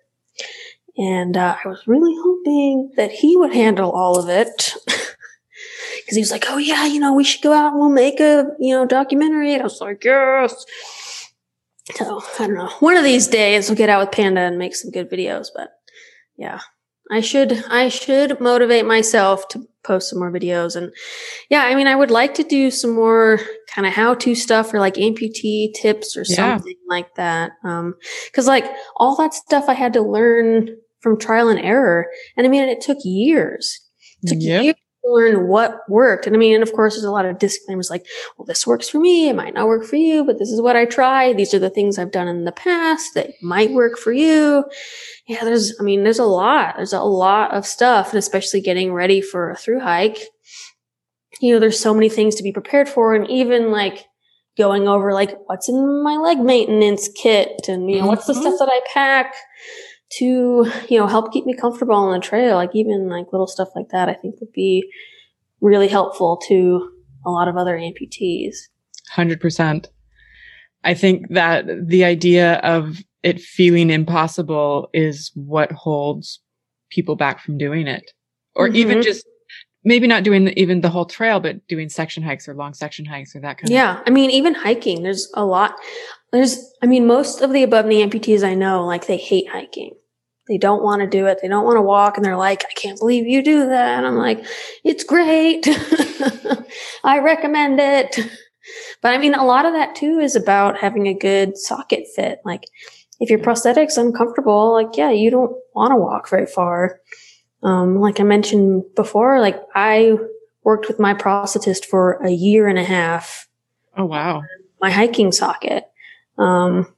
And uh, I was really hoping that he would handle all of it. Because he was like, oh, yeah, you know, we should go out and we'll make a, you know, documentary. And I was like, yes. So I don't know. One of these days we'll get out with Panda and make some good videos. But yeah, I should, I should motivate myself to post some more videos. And yeah, I mean, I would like to do some more kind of how to stuff or like amputee tips or Yeah. something like that. Um, cause like all that stuff I had to learn from trial and error. And I mean, it took years. It took Yep. years learn what worked. And I mean, and of course, there's a lot of disclaimers like, well, this works for me. It might not work for you, but this is what I tried. These are the things I've done in the past that might work for you. Yeah, there's, I mean, there's a lot. There's a lot of stuff, and especially getting ready for a through hike. You know, there's so many things to be prepared for, and even like going over like what's in my leg maintenance kit, and you know, what's the stuff mm-hmm. that I pack to you know help keep me comfortable on the trail. Like even like little stuff like that, I think would be really helpful to a lot of other amputees. 100%. I think that the idea of it feeling impossible is what holds people back from doing it. Or even Mhm. just maybe not doing the, even the whole trail, but doing section hikes or long section hikes or that kind of Yeah, I mean, even hiking, there's a lot. There's, I mean, most of the above knee amputees I know, like they hate hiking. They don't want to do it. They don't want to walk, and they're like, "I can't believe you do that." And I'm like, "It's great. I recommend it." But I mean, a lot of that too is about having a good socket fit. Like, if your prosthetic's uncomfortable, like, yeah, you don't want to walk very far. Um, like I mentioned before, like I worked with my prosthetist for a year and a half Oh, wow. my hiking socket. Um,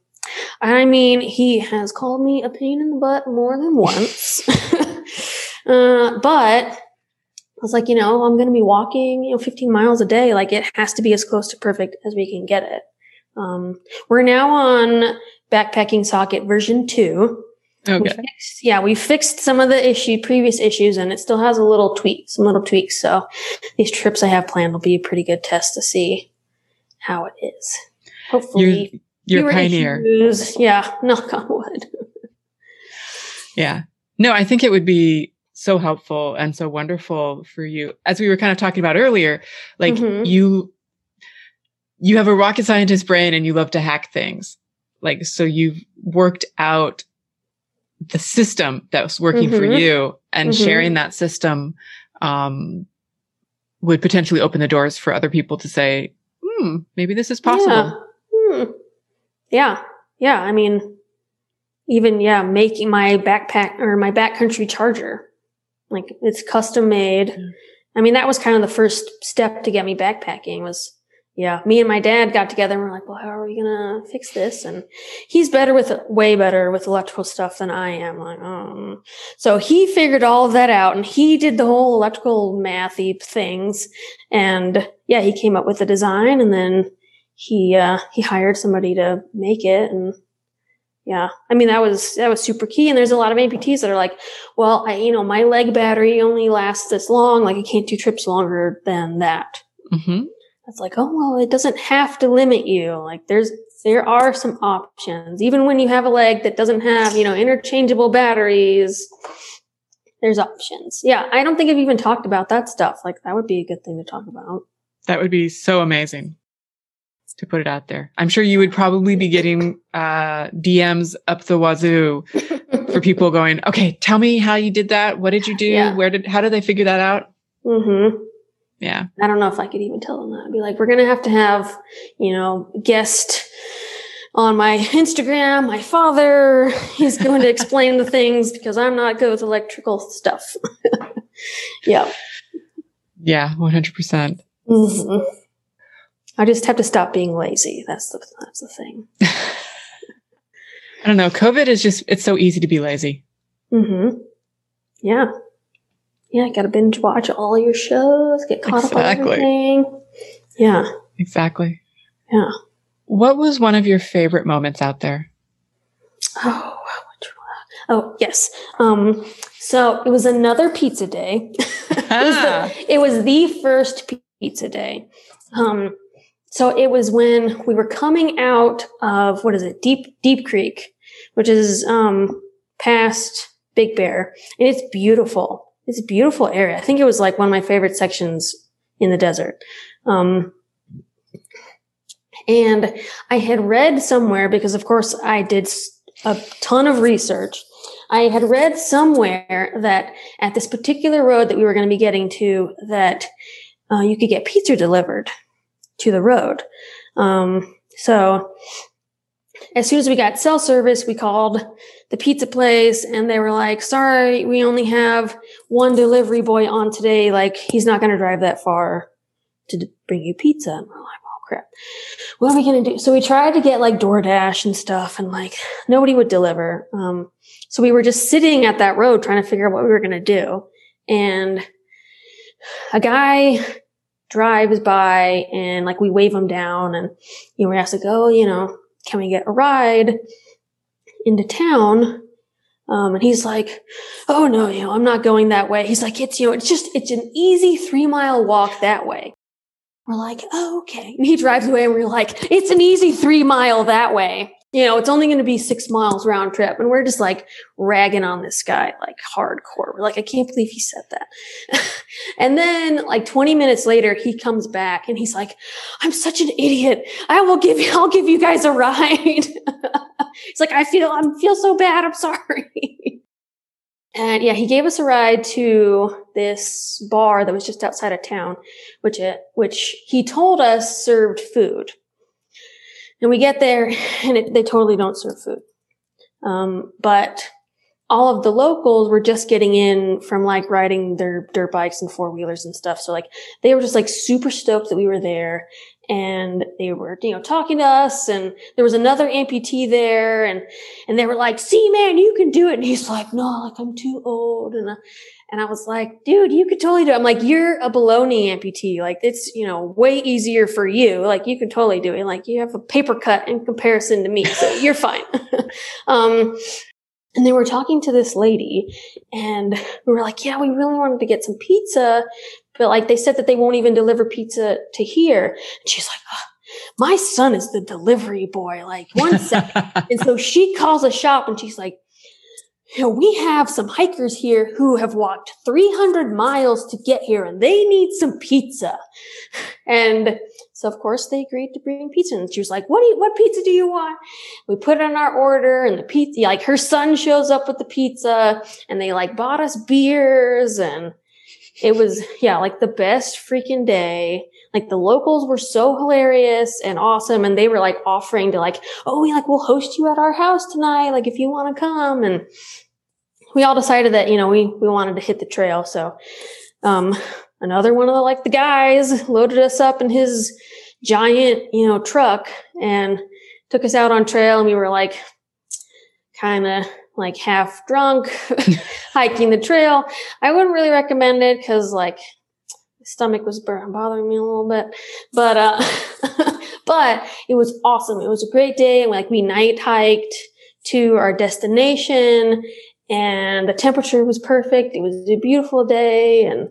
I mean, he has called me a pain in the butt more than once. uh, but I was like, you know, I'm going to be walking, you know, 15 miles a day. Like it has to be as close to perfect as we can get it. Um, we're now on backpacking socket version two. We Okay. fixed, yeah, we fixed some of the issue, previous issues, and it still has a little tweak, some little tweaks. So these trips I have planned will be a pretty good test to see how it is. Hopefully, You're, pioneer. issues. Yeah, knock on wood. Yeah. No, I think it would be so helpful and so wonderful for you. As we were kind of talking about earlier, like Mhm. you, you have a rocket scientist brain and you love to hack things. Like, so you've worked out the system that was working for Mhm. you and Mhm. sharing that system, um, would potentially open the doors for other people to say, hmm, maybe this is possible. Yeah. Yeah. I mean, even yeah, making my backpack or my backcountry charger, like it's custom made. Yeah. I mean, that was kind of the first step to get me backpacking. Was yeah, me and my dad got together and we're like, well, how are we gonna fix this? And he's better with way better with electrical stuff than I am. Like, um, so he figured all of that out and he did the whole electrical mathy things. And yeah, he came up with the design and then he uh he hired somebody to make it and yeah. I mean that was that was super key. And there's a lot of amputees that are like well i you know my leg battery only lasts this long. Like i can't do trips longer than that. Hmm it's like oh well it doesn't have to limit you. Like there's there are some options. Even when you have a leg that doesn't have you know interchangeable batteries there's options. Yeah i don't think i've even talked about that stuff. Like that would be a good thing to talk about. That would be so amazing. To put it out there. I'm sure you would probably be getting uh, DMs up the wazoo for people going, okay, tell me how you did that. What did you do? Yeah. Where did, how did they figure that out? hmm Yeah. I don't know if I could even tell them that. I'd be like, we're gonna have to have, you know, guest on my Instagram. My father, is going to explain the things because I'm not good with electrical stuff. yeah. Yeah. 100%. hmm I just have to stop being lazy. That's the that's the thing. I don't know. COVID is just, it's so easy to be lazy. hmm Yeah. Yeah, gotta binge watch all your shows, get caught up on everything. Yeah. Exactly. Yeah. What was one of your favorite moments out there? Oh, oh yes. Um, so it was another pizza day. it, was Ah. the, it was the first pizza day. Um, so it was when we were coming out of what is it, Deep Deep Creek, which is um, past Big Bear, and it's beautiful. It's a beautiful area. I think it was like one of my favorite sections in the desert. Um, and I had read somewhere because, of course, I did a ton of research. I had read somewhere that at this particular road that we were going to be getting to, that uh, you could get pizza delivered to the road. Um, so as soon as we got cell service, we called the pizza place and they were like, sorry, we only have one delivery boy on today. Like, he's not going to drive that far to d- bring you pizza. And we're like, oh crap. What are we going to do? So we tried to get like DoorDash and stuff and like nobody would deliver. Um, so we were just sitting at that road trying to figure out what we were going to do. And a guy drives by and like we wave him down and you know we asked like oh you know can we get a ride into town? Um, and he's like oh no you know i'm not going that way. He's like it's you know it's just it's an easy three mile walk that way. We're like oh okay. And he drives away and we're like it's an easy three mile that way you know it's only going to be six miles round trip and we're just like ragging on this guy like hardcore we're like i can't believe he said that and then like 20 minutes later, he comes back and he's like, I'm such an idiot. I will give you, I'll give you guys a ride. he's like, I feel, I feel so bad. I'm sorry. and yeah, he gave us a ride to this bar that was just outside of town, which it, which he told us served food. And we get there and it, they totally don't serve food. Um, but all of the locals were just getting in from like riding their dirt bikes and four wheelers and stuff. So like they were just like super stoked that we were there and they were, you know, talking to us and there was another amputee there and, and they were like, see man, you can do it. And he's like, no, like I'm too old. And, uh, and I was like, dude, you could totally do it. I'm like, you're a below knee amputee. Like it's, you know, way easier for you. Like you can totally do it. Like you have a paper cut in comparison to me. So you're fine. um, and they were talking to this lady and we were like, yeah, we really wanted to get some pizza. But like they said that they won't even deliver pizza to here. And she's like, "Ah, my son is the delivery boy. Like one second. and so she calls a shop and she's like, you know, we have some hikers here who have walked 300 miles to get here and they need some pizza. And so of course they agreed to bring pizza. And she was like, what do you, what pizza do you want? We put in our order and the pizza, like her son shows up with the pizza and they like bought us beers and it was, yeah, like the best freaking day. Like the locals were so hilarious and awesome. And they were like offering to like, oh, we like, we'll host you at our house tonight. Like if you want to come. And we all decided that, you know, we, we wanted to hit the trail. So, um, another one of the, like the guys loaded us up in his giant, you know, truck and took us out on trail and we were like kind of like half drunk hiking the trail. I wouldn't really recommend it because like my stomach was bothering me a little bit, but, uh, but it was awesome. It was a great day. And like we night hiked to our destination and the temperature was perfect. It was a beautiful day. And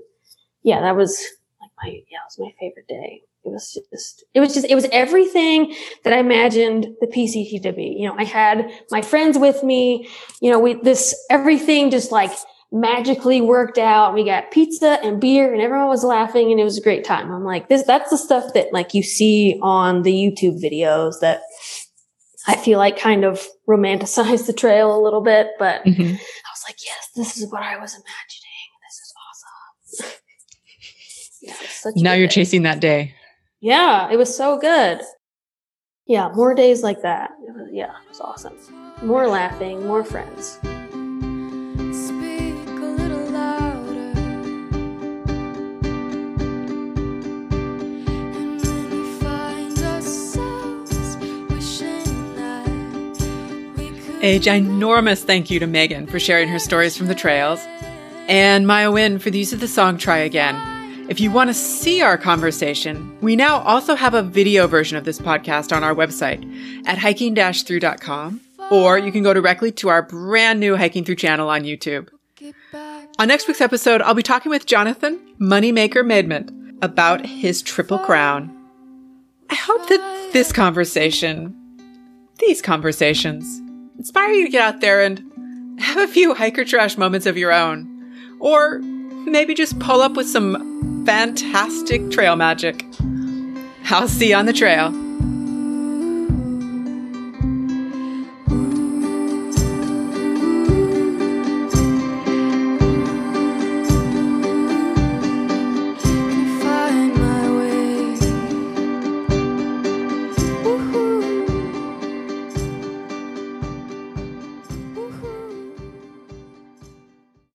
yeah, that was like my, yeah, it was my favorite day. It was just, it was just, it was everything that I imagined the PCT to be. You know, I had my friends with me, you know, we, this, everything just like magically worked out. We got pizza and beer and everyone was laughing and it was a great time. I'm like, this, that's the stuff that like you see on the YouTube videos that I feel like kind of romanticize the trail a little bit, but Mhm. I was like, yes, this is what I was imagining. This is awesome. yeah, such Now you're day. chasing that day. Yeah, it was so good. Yeah, more days like that. It was, yeah, it was awesome. More laughing, more friends. A little louder. And when we find ourselves wishing that we could A ginormous thank you to Megan for sharing her stories from the trails, and Maya Wynn for the use of the song Try Again. If you want to see our conversation, we now also have a video version of this podcast on our website at hiking-through.com, or you can go directly to our brand new Hiking Through channel on YouTube. On next week's episode, I'll be talking with Jonathan Moneymaker Maidment about his Triple Crown. I hope that this conversation, these conversations, inspire you to get out there and have a few hiker trash moments of your own. Or maybe just pull up with some fantastic trail magic. I'll see you on the trail.